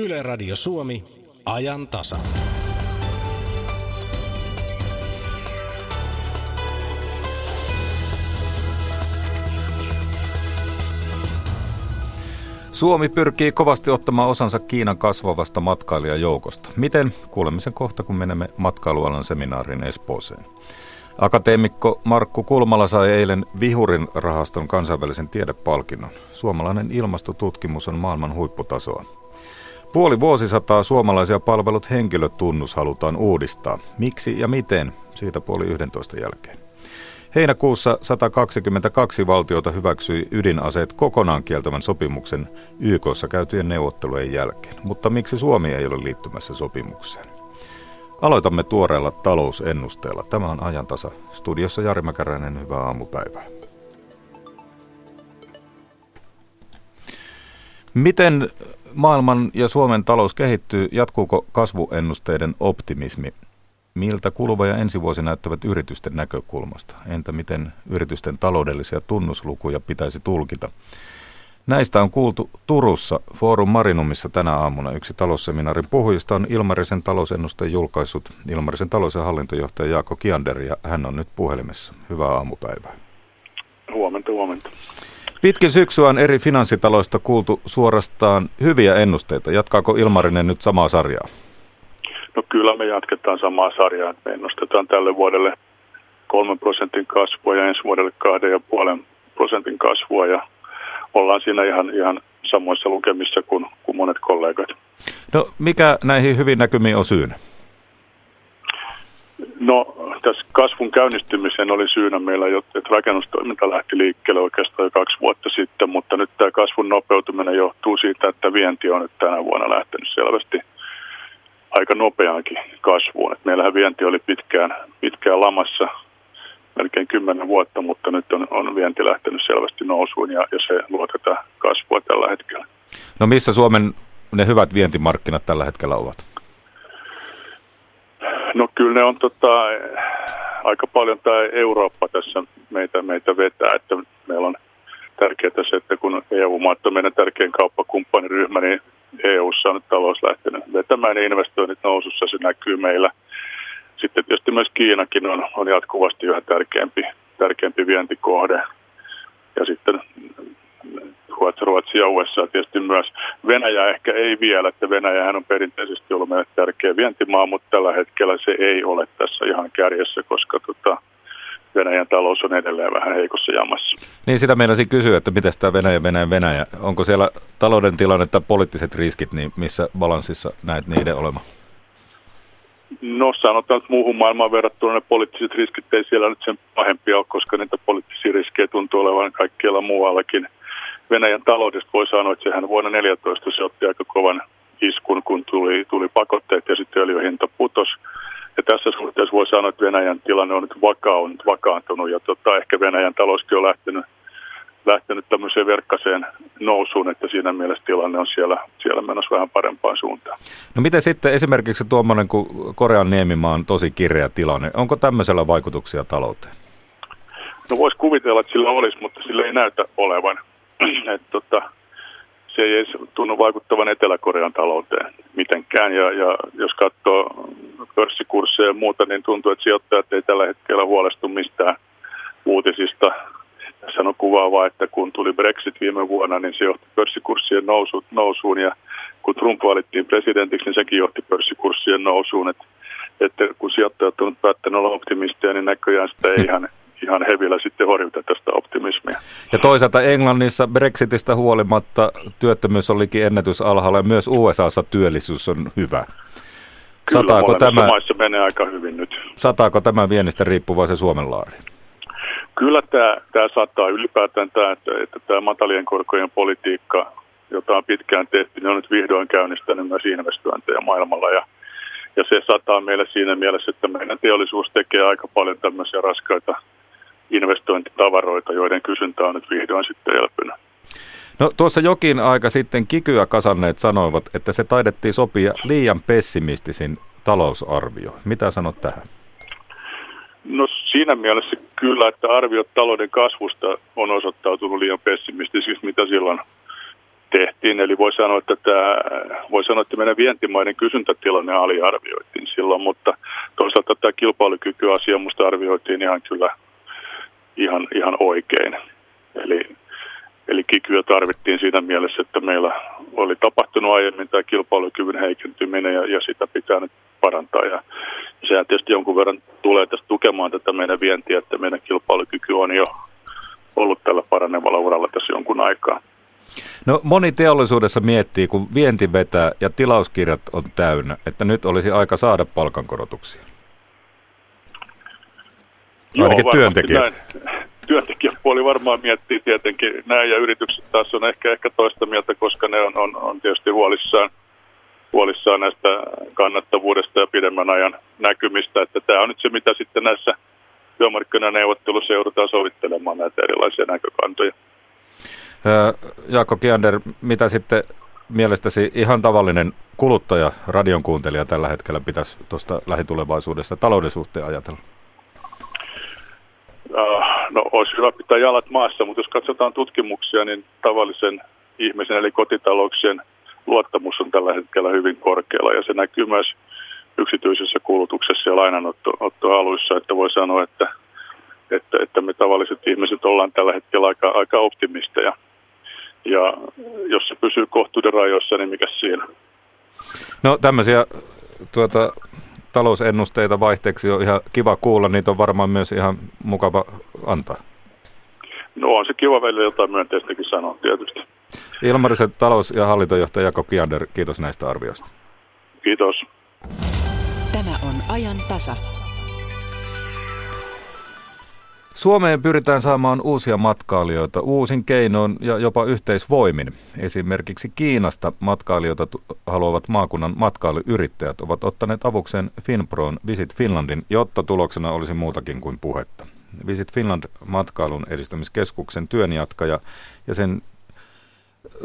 Yle Radio Suomi, ajan tasa. Suomi pyrkii kovasti ottamaan osansa Kiinan kasvavasta matkailijajoukosta. Miten? Kuulemme sen kohta, kun menemme matkailualan seminaariin Espooseen. Akateemikko Markku Kulmala sai eilen Vihurin rahaston kansainvälisen tiedepalkinnon. Suomalainen ilmastotutkimus on maailman huipputasoa. Puoli vuosisataa suomalaisia palvelut henkilötunnus halutaan uudistaa. Miksi ja miten? Siitä puoli 11 jälkeen. Heinäkuussa 122 valtiota hyväksyi ydinaseet kokonaan kieltävän sopimuksen YKssa käytyjen neuvottelujen jälkeen. Mutta miksi Suomi ei ole liittymässä sopimukseen? Aloitamme tuoreella talousennusteella. Tämä on ajantasa. Studiossa Jari Mäkäräinen, hyvää aamupäivää. Miten maailman ja Suomen talous kehittyy? Jatkuuko kasvuennusteiden optimismi? Miltä kuluva ja ensi vuosi näyttävät yritysten näkökulmasta? Entä miten yritysten taloudellisia tunnuslukuja pitäisi tulkita? Näistä on kuultu Turussa Forum Marinumissa tänä aamuna. Yksi talousseminaarin puhujista on Ilmarisen talousennusteen julkaissut Ilmarisen talous- ja hallintojohtaja Jaakko Kiander ja hän on nyt puhelimessa. Hyvää aamupäivää. Huomenta, huomenta. Pitkin syksyä on eri finanssitaloista kuultu suorastaan hyviä ennusteita. Jatkaako Ilmarinen nyt samaa sarjaa? No kyllä me jatketaan samaa sarjaa. Me ennustetaan tälle vuodelle 3 prosentin kasvua ja ensi vuodelle 2,5 prosentin kasvua ja ollaan siinä ihan, ihan samoissa lukemissa kuin, kuin monet kollegat. No mikä näihin hyvin näkymiin on syynä? No tässä kasvun käynnistymiseen oli syynä meillä, että rakennustoiminta lähti liikkeelle oikeastaan jo kaksi vuotta sitten, mutta nyt tämä kasvun nopeutuminen johtuu siitä, että vienti on nyt tänä vuonna lähtenyt selvästi aika nopeaankin kasvuun. Et meillähän vienti oli pitkään, pitkään lamassa, melkein kymmenen vuotta, mutta nyt on, on vienti lähtenyt selvästi nousuun ja, ja se luo tätä kasvua tällä hetkellä. No missä Suomen ne hyvät vientimarkkinat tällä hetkellä ovat? No kyllä ne on tota, aika paljon tämä Eurooppa tässä meitä, meitä vetää, että meillä on tärkeää se, että kun EU-maat on meidän tärkein kauppakumppaniryhmä, niin EU-ssa on nyt talous lähtenyt vetämään niin investoinnit nousussa, se näkyy meillä. Sitten tietysti myös Kiinakin on, on jatkuvasti yhä tärkeämpi, tärkeämpi vientikohde. Ja sitten Ruotsi, Ruotsi ja USA tietysti myös. Venäjä ehkä ei vielä, että Venäjähän on perinteisesti ollut meille tärkeä vientimaa, mutta tällä hetkellä se ei ole tässä ihan kärjessä, koska tota, Venäjän talous on edelleen vähän heikossa jamassa. Niin sitä meinasin kysyä, että miten tämä Venäjä, Venäjä, Venäjä. Onko siellä talouden tilanne tai poliittiset riskit, niin missä balanssissa näet niiden olemaan? No sanotaan, että muuhun maailmaan verrattuna ne poliittiset riskit ei siellä nyt sen pahempia ole, koska niitä poliittisia riskejä tuntuu olevan kaikkialla muuallakin. Venäjän taloudesta voi sanoa, että sehän vuonna 2014 se otti aika kovan iskun, kun tuli, tuli pakotteet ja sitten öljyhinta putos. Ja tässä suhteessa voi sanoa, että Venäjän tilanne on nyt vakaunut, vakaantunut ja tota, ehkä Venäjän talouskin on lähtenyt, lähtenyt tämmöiseen verkkaseen nousuun, että siinä mielessä tilanne on siellä, siellä menossa vähän parempaan suuntaan. No miten sitten esimerkiksi tuommoinen kuin Korean niemimaa on tosi kireä tilanne, onko tämmöisellä vaikutuksia talouteen? No voisi kuvitella, että sillä olisi, mutta sillä ei näytä olevan. Et tota, se ei edes tunnu vaikuttavan Etelä-Korean talouteen mitenkään. Ja, ja jos katsoo pörssikursseja ja muuta, niin tuntuu, että sijoittajat ei tällä hetkellä huolestu mistään uutisista. Tässä on kuvaavaa, että kun tuli Brexit viime vuonna, niin se johti pörssikurssien nousu, nousuun ja kun Trump valittiin presidentiksi, niin sekin johti pörssikurssien nousuun. Että, että kun sijoittajat on päättänyt olla optimisteja, niin näköjään sitä ei ihan ihan hevillä sitten horjuta tästä optimismia. Ja toisaalta Englannissa Brexitistä huolimatta työttömyys olikin ennätysalhaalla ja myös USAssa työllisyys on hyvä. Kyllä, sataako tämä, maissa menee aika hyvin nyt. Sataako tämä viennistä riippuvaisen Suomen laari? Kyllä tämä, tämä saattaa ylipäätään tämä, että, että tämä matalien korkojen politiikka, jota on pitkään tehty, niin on nyt vihdoin käynnistänyt myös investointeja maailmalla ja ja se saattaa meille siinä mielessä, että meidän teollisuus tekee aika paljon tämmöisiä raskaita investointitavaroita, joiden kysyntä on nyt vihdoin sitten elpynyt. No tuossa jokin aika sitten kikyä kasanneet sanoivat, että se taidettiin sopia liian pessimistisin talousarvio. Mitä sanot tähän? No siinä mielessä kyllä, että arviot talouden kasvusta on osoittautunut liian pessimistisiksi, mitä silloin tehtiin. Eli voi sanoa, että, tämä, voi sanoa, että meidän vientimaiden kysyntätilanne aliarvioitiin silloin, mutta toisaalta tämä kilpailukykyasia musta arvioitiin ihan kyllä ihan, ihan oikein. Eli, eli kikyä tarvittiin siinä mielessä, että meillä oli tapahtunut aiemmin tämä kilpailukyvyn heikentyminen ja, ja sitä pitää nyt parantaa. Ja sehän tietysti jonkun verran tulee tästä tukemaan tätä meidän vientiä, että meidän kilpailukyky on jo ollut tällä paranevalla uralla tässä jonkun aikaa. No moni teollisuudessa miettii, kun vienti vetää ja tilauskirjat on täynnä, että nyt olisi aika saada palkankorotuksia. Ainakin Joo, työntekijät. Työntekijäpuoli varmaan miettii tietenkin näin ja yritykset taas on ehkä, ehkä toista mieltä, koska ne on, on, on tietysti huolissaan, huolissaan näistä kannattavuudesta ja pidemmän ajan näkymistä. Että tämä on nyt se, mitä sitten näissä työmarkkinaneuvottelussa joudutaan sovittelemaan näitä erilaisia näkökantoja. Jaakko Kiander, mitä sitten mielestäsi ihan tavallinen kuluttaja, radion kuuntelija tällä hetkellä pitäisi tuosta lähitulevaisuudesta talouden suhteen ajatella? No olisi hyvä pitää jalat maassa, mutta jos katsotaan tutkimuksia, niin tavallisen ihmisen eli kotitalouksien luottamus on tällä hetkellä hyvin korkealla ja se näkyy myös yksityisessä kulutuksessa ja lainanottohaluissa, että voi sanoa, että, että, että me tavalliset ihmiset ollaan tällä hetkellä aika, aika optimisteja. Ja jos se pysyy kohtuuden rajoissa, niin mikä siinä? No tämmöisiä tuota, talousennusteita vaihteeksi on ihan kiva kuulla, niitä on varmaan myös ihan mukava antaa. No on se kiva välillä jotain myönteistäkin sanoa tietysti. Ilmarisen talous- ja hallintojohtaja Jako Kiander, kiitos näistä arvioista. Kiitos. Tämä on ajan tasa. Suomeen pyritään saamaan uusia matkailijoita uusin keinoin ja jopa yhteisvoimin. Esimerkiksi Kiinasta matkailijoita haluavat maakunnan matkailuyrittäjät ovat ottaneet avukseen Finproon Visit Finlandin, jotta tuloksena olisi muutakin kuin puhetta. Visit Finland matkailun edistämiskeskuksen työnjatkaja ja sen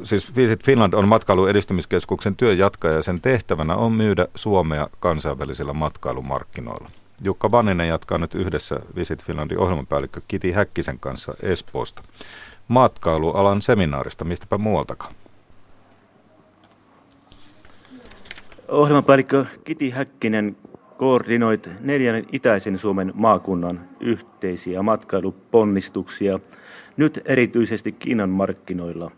siis Visit Finland on matkailun edistämiskeskuksen työnjatkaja ja sen tehtävänä on myydä Suomea kansainvälisillä matkailumarkkinoilla. Jukka Vanninen jatkaa nyt yhdessä Visit Finlandin ohjelmapäällikkö Kiti Häkkisen kanssa Espoosta. Matkailualan seminaarista, mistäpä muualtakaan? Ohjelmapäällikkö Kiti Häkkinen koordinoit neljän itäisen Suomen maakunnan yhteisiä matkailuponnistuksia, nyt erityisesti Kiinan markkinoilla.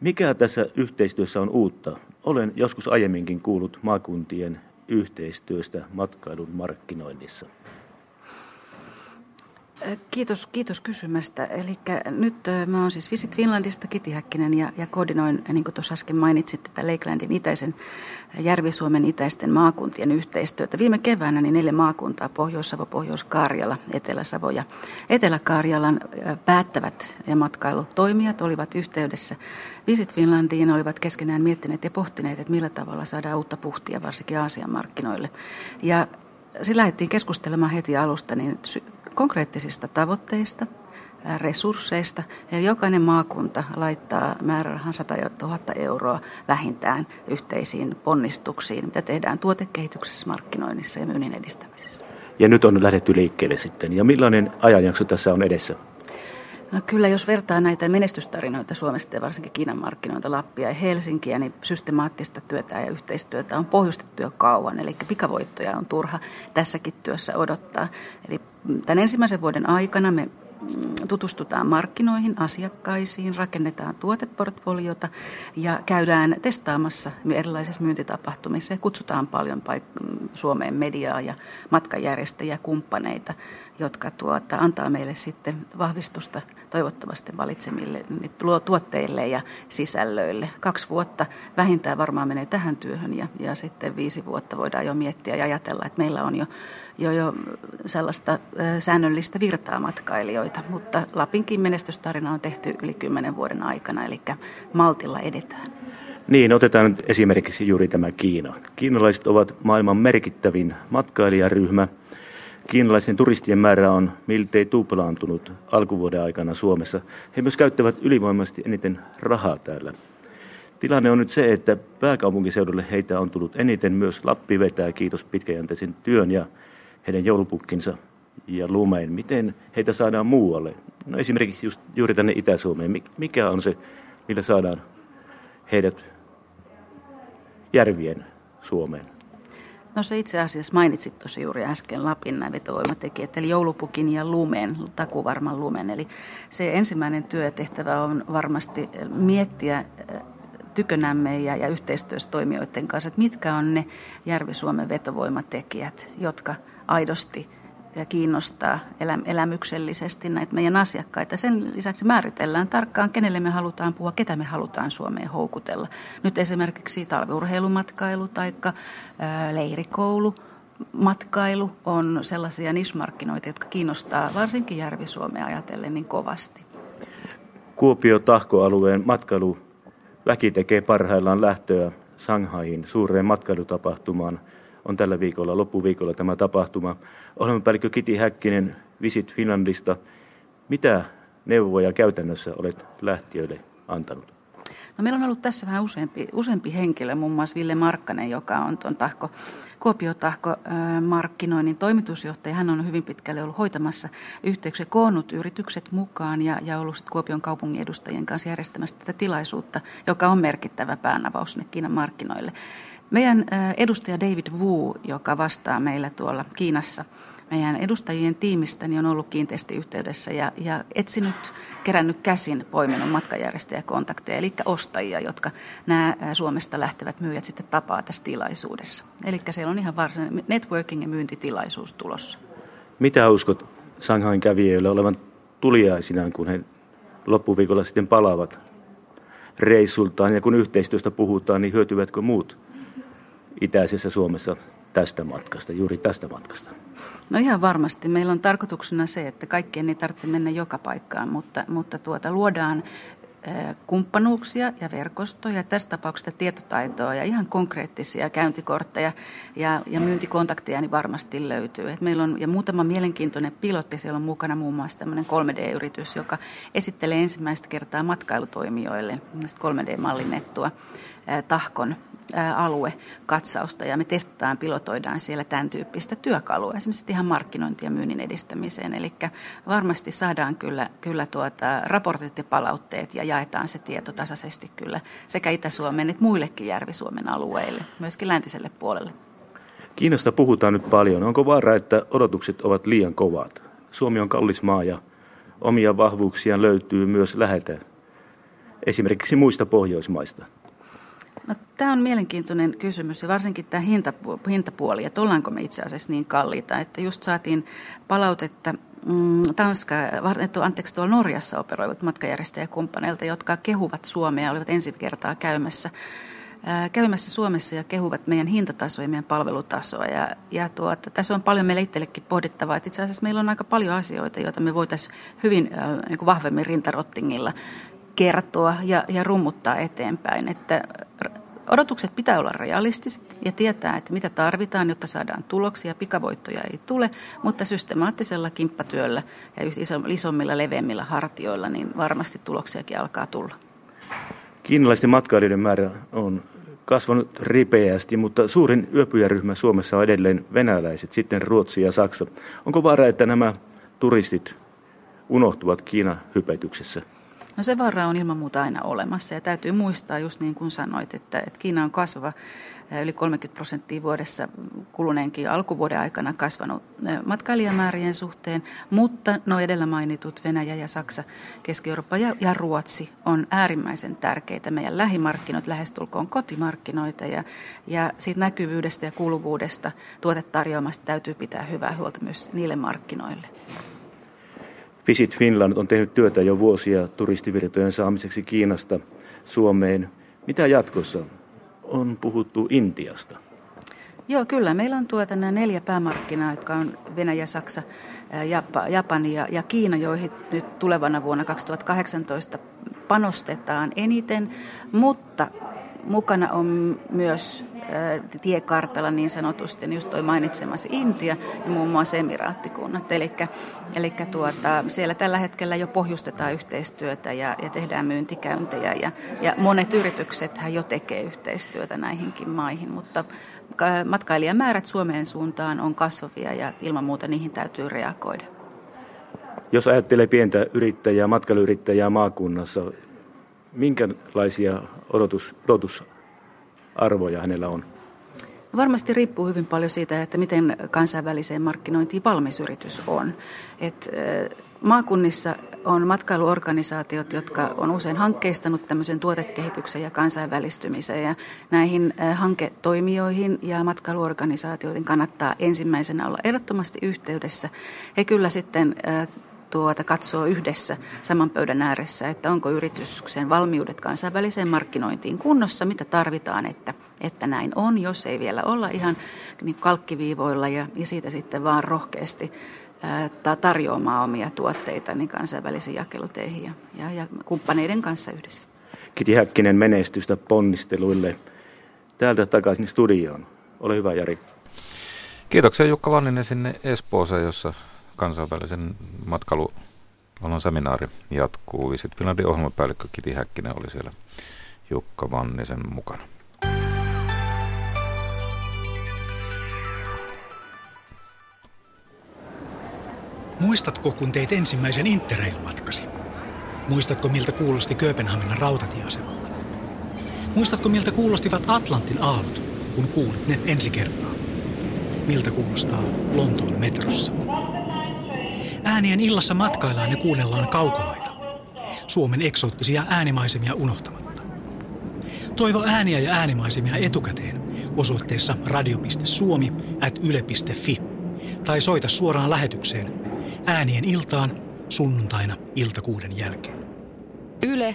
Mikä tässä yhteistyössä on uutta? Olen joskus aiemminkin kuullut maakuntien yhteistyöstä matkailun markkinoinnissa? Kiitos, kiitos kysymästä. Eli nyt mä oon siis Visit Finlandista Kiti Häkkinen ja, ja koordinoin, niin kuin tuossa äsken mainitsit, tätä Lakelandin itäisen, Järvi-Suomen itäisten maakuntien yhteistyötä. Viime keväänä niin neljä maakuntaa, Pohjois-Savo, Pohjois-Karjala, Etelä-Savo ja Etelä-Karjalan päättävät ja matkailutoimijat olivat yhteydessä Visit Finlandiin, olivat keskenään miettineet ja pohtineet, että millä tavalla saadaan uutta puhtia varsinkin Aasian markkinoille. Ja se lähdettiin keskustelemaan heti alusta niin konkreettisista tavoitteista, resursseista. Jokainen maakunta laittaa määrärahan 100 000 euroa vähintään yhteisiin ponnistuksiin, mitä tehdään tuotekehityksessä, markkinoinnissa ja myynnin edistämisessä. Ja nyt on lähdetty liikkeelle sitten. Ja millainen ajanjakso tässä on edessä? No kyllä, jos vertaa näitä menestystarinoita Suomesta ja varsinkin Kiinan markkinoita, Lappia ja Helsinkiä, niin systemaattista työtä ja yhteistyötä on pohjustettu jo kauan. Eli pikavoittoja on turha tässäkin työssä odottaa. Eli tämän ensimmäisen vuoden aikana me tutustutaan markkinoihin, asiakkaisiin, rakennetaan tuoteportfoliota ja käydään testaamassa erilaisissa myyntitapahtumissa ja kutsutaan paljon paik- Suomeen mediaa ja matkajärjestäjiä, kumppaneita, jotka tuota, antaa meille sitten vahvistusta toivottavasti valitsemille tuotteille ja sisällöille. Kaksi vuotta vähintään varmaan menee tähän työhön ja, ja sitten viisi vuotta voidaan jo miettiä ja ajatella, että meillä on jo, jo, jo sellaista säännöllistä virtaa matkailijoita. Mutta Lapinkin menestystarina on tehty yli kymmenen vuoden aikana, eli maltilla edetään. Niin, otetaan nyt esimerkiksi juuri tämä Kiina. Kiinalaiset ovat maailman merkittävin matkailijaryhmä – Kiinalaisten turistien määrä on miltei tuplaantunut alkuvuoden aikana Suomessa. He myös käyttävät ylivoimaisesti eniten rahaa täällä. Tilanne on nyt se, että pääkaupunkiseudulle heitä on tullut eniten. Myös Lappi vetää, kiitos pitkäjänteisen työn ja heidän joulupukkinsa ja lumeen. Miten heitä saadaan muualle? No esimerkiksi just, juuri tänne Itä-Suomeen. Mikä on se, millä saadaan heidät järvien Suomeen? No se itse asiassa mainitsit tuossa juuri äsken Lapin nämä vetovoimatekijät, eli joulupukin ja lumen, takuvarman lumen. Eli se ensimmäinen työtehtävä on varmasti miettiä tykönämme ja, ja yhteistyössä toimijoiden kanssa, että mitkä on ne Järvi-Suomen vetovoimatekijät, jotka aidosti ja kiinnostaa elämyksellisesti näitä meidän asiakkaita. Sen lisäksi määritellään tarkkaan, kenelle me halutaan puhua, ketä me halutaan Suomeen houkutella. Nyt esimerkiksi talviurheilumatkailu tai leirikoulu, matkailu on sellaisia nismarkkinoita, jotka kiinnostaa varsinkin Järvi-Suomea ajatellen niin kovasti. Kuopio-Tahko-alueen matkailu Väki tekee parhaillaan lähtöä Shanghaiin suureen matkailutapahtumaan. On tällä viikolla, loppuviikolla tämä tapahtuma. Ohjelmapäällikkö Kiti Häkkinen Visit Finlandista. Mitä neuvoja käytännössä olet lähtiöille antanut? No meillä on ollut tässä vähän useampi, useampi henkilö, muun muassa Ville Markkanen, joka on tuon Tahko, Kuopiotahko markkinoinnin toimitusjohtaja. Hän on hyvin pitkälle ollut hoitamassa yhteyksiä, koonnut yritykset mukaan ja, ja ollut sitten Kuopion kaupungin edustajien kanssa järjestämässä tätä tilaisuutta, joka on merkittävä päänavaus sinne Kiinan markkinoille. Meidän edustaja David Wu, joka vastaa meillä tuolla Kiinassa – meidän edustajien tiimistä niin on ollut kiinteästi yhteydessä ja, ja etsinyt, kerännyt käsin, poiminut matkajärjestäjäkontakteja, eli ostajia, jotka nämä Suomesta lähtevät myyjät sitten tapaa tässä tilaisuudessa. Eli siellä on ihan varsinainen networking- ja myyntitilaisuus tulossa. Mitä uskot Shanghain kävijöille olevan tuliaisinaan, kun he loppuviikolla sitten palaavat reissultaan ja kun yhteistyöstä puhutaan, niin hyötyvätkö muut itäisessä Suomessa tästä matkasta, juuri tästä matkasta? No ihan varmasti. Meillä on tarkoituksena se, että kaikkien ei tarvitse mennä joka paikkaan, mutta, mutta tuota, luodaan kumppanuuksia ja verkostoja, tässä tapauksessa tietotaitoa ja ihan konkreettisia käyntikortteja ja, ja myyntikontakteja niin varmasti löytyy. Et meillä on ja muutama mielenkiintoinen pilotti, siellä on mukana muun muassa tämmöinen 3D-yritys, joka esittelee ensimmäistä kertaa matkailutoimijoille 3D-mallinnettua tahkon aluekatsausta ja me testataan, pilotoidaan siellä tämän tyyppistä työkalua, esimerkiksi ihan markkinointi ja myynnin edistämiseen. Eli varmasti saadaan kyllä, kyllä tuota, raportit ja palautteet ja jaetaan se tieto tasaisesti kyllä sekä Itä-Suomen että muillekin Järvi-Suomen alueille, myöskin läntiselle puolelle. Kiinasta puhutaan nyt paljon. Onko vaara, että odotukset ovat liian kovat? Suomi on kallis maa ja omia vahvuuksia löytyy myös lähetä esimerkiksi muista Pohjoismaista. No, tämä on mielenkiintoinen kysymys ja varsinkin tämä hintapuoli, että ollaanko me itse asiassa niin kalliita, että just saatiin palautetta mm, Tanska, anteeksi tuolla Norjassa operoivat matkajärjestäjäkumppaneilta, jotka kehuvat Suomea, olivat ensi kertaa käymässä käymässä Suomessa ja kehuvat meidän hintatasoa ja meidän palvelutasoa. Ja, ja tuota, tässä on paljon meille itsellekin pohdittavaa, että itse asiassa meillä on aika paljon asioita, joita me voitaisiin hyvin niin kuin vahvemmin rintarottingilla kertoa ja, ja rummuttaa eteenpäin. Että odotukset pitää olla realistiset ja tietää, että mitä tarvitaan, jotta saadaan tuloksia. Pikavoittoja ei tule, mutta systemaattisella kimppatyöllä ja isommilla, leveämmillä hartioilla, niin varmasti tuloksiakin alkaa tulla. Kiinalaisten matkailijoiden määrä on kasvanut ripeästi, mutta suurin yöpyjäryhmä Suomessa on edelleen venäläiset, sitten Ruotsi ja Saksa. Onko vaara, että nämä turistit unohtuvat Kiinan hypetyksessä? No se vara on ilman muuta aina olemassa ja täytyy muistaa just niin kuin sanoit, että, että Kiina on kasvava yli 30 prosenttia vuodessa kuluneenkin alkuvuoden aikana kasvanut matkailijamäärien suhteen, mutta no edellä mainitut Venäjä ja Saksa, Keski-Eurooppa ja, ja Ruotsi on äärimmäisen tärkeitä. Meidän lähimarkkinot lähestulkoon kotimarkkinoita ja, ja siitä näkyvyydestä ja kuuluvuudesta tuotetarjoamasta täytyy pitää hyvää huolta myös niille markkinoille. Visit Finland on tehnyt työtä jo vuosia turistivirtojen saamiseksi Kiinasta Suomeen. Mitä jatkossa? On puhuttu Intiasta. Joo, kyllä. Meillä on tuota nämä neljä päämarkkinaa, jotka on Venäjä, Saksa, Japani ja, Kiina, joihin nyt tulevana vuonna 2018 panostetaan eniten, mutta mukana on myös tiekartalla niin sanotusti, niin just toi mainitsemasi Intia ja muun muassa Emiraattikunnat. Eli, eli tuota, siellä tällä hetkellä jo pohjustetaan yhteistyötä ja, ja tehdään myyntikäyntejä ja, ja monet yritykset jo tekee yhteistyötä näihinkin maihin, mutta matkailijamäärät Suomeen suuntaan on kasvavia ja ilman muuta niihin täytyy reagoida. Jos ajattelee pientä yrittäjää, matkailuyrittäjää maakunnassa, Minkälaisia odotus, odotusarvoja hänellä on? Varmasti riippuu hyvin paljon siitä, että miten kansainväliseen markkinointiin valmis yritys on. Et, maakunnissa on matkailuorganisaatiot, jotka on usein hankkeistanut tämmöisen tuotekehityksen ja kansainvälistymisen. Ja näihin hanketoimijoihin ja matkailuorganisaatioihin kannattaa ensimmäisenä olla ehdottomasti yhteydessä. He kyllä sitten tuota, katsoo yhdessä saman pöydän ääressä, että onko yrityksen valmiudet kansainväliseen markkinointiin kunnossa, mitä tarvitaan, että, että näin on, jos ei vielä olla ihan niin kalkkiviivoilla ja, ja siitä sitten vaan rohkeasti ää, tarjoamaan omia tuotteita niin kansainvälisiin jakeluteihin ja, ja, ja kumppaneiden kanssa yhdessä. Kiti Häkkinen menestystä ponnisteluille. Täältä takaisin studioon. Ole hyvä Jari. Kiitoksia Jukka Vanninen sinne Espooseen, jossa kansainvälisen matkailualan seminaari jatkuu. Visit Finlandin ohjelmapäällikkö Kiti Häkkinen oli siellä Jukka Vannisen mukana. Muistatko, kun teit ensimmäisen Interrail-matkasi? Muistatko, miltä kuulosti Kööpenhaminan rautatieasemalla? Muistatko, miltä kuulostivat Atlantin aallot, kun kuulit ne ensi kertaa? Miltä kuulostaa Lontoon metrossa? Äänien illassa matkaillaan ja kuunnellaan kaukomaita. Suomen eksoottisia äänimaisemia unohtamatta. Toivo ääniä ja äänimaisemia etukäteen osoitteessa radio.suomi at yle.fi tai soita suoraan lähetykseen äänien iltaan sunnuntaina iltakuuden jälkeen. Yle,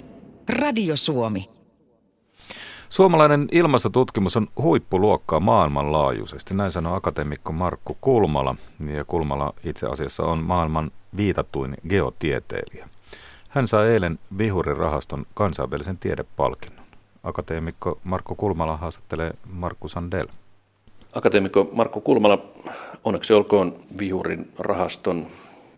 Radio Suomi. Suomalainen ilmastotutkimus on huippuluokkaa maailmanlaajuisesti, näin sanoi akateemikko Markku Kulmala. Ja Kulmala itse asiassa on maailman viitatuin geotieteilijä. Hän sai eilen Vihurin rahaston kansainvälisen tiedepalkinnon. Akateemikko Markku Kulmala haastattelee Markku Sandel. Akateemikko Markku Kulmala, onneksi olkoon Vihurin rahaston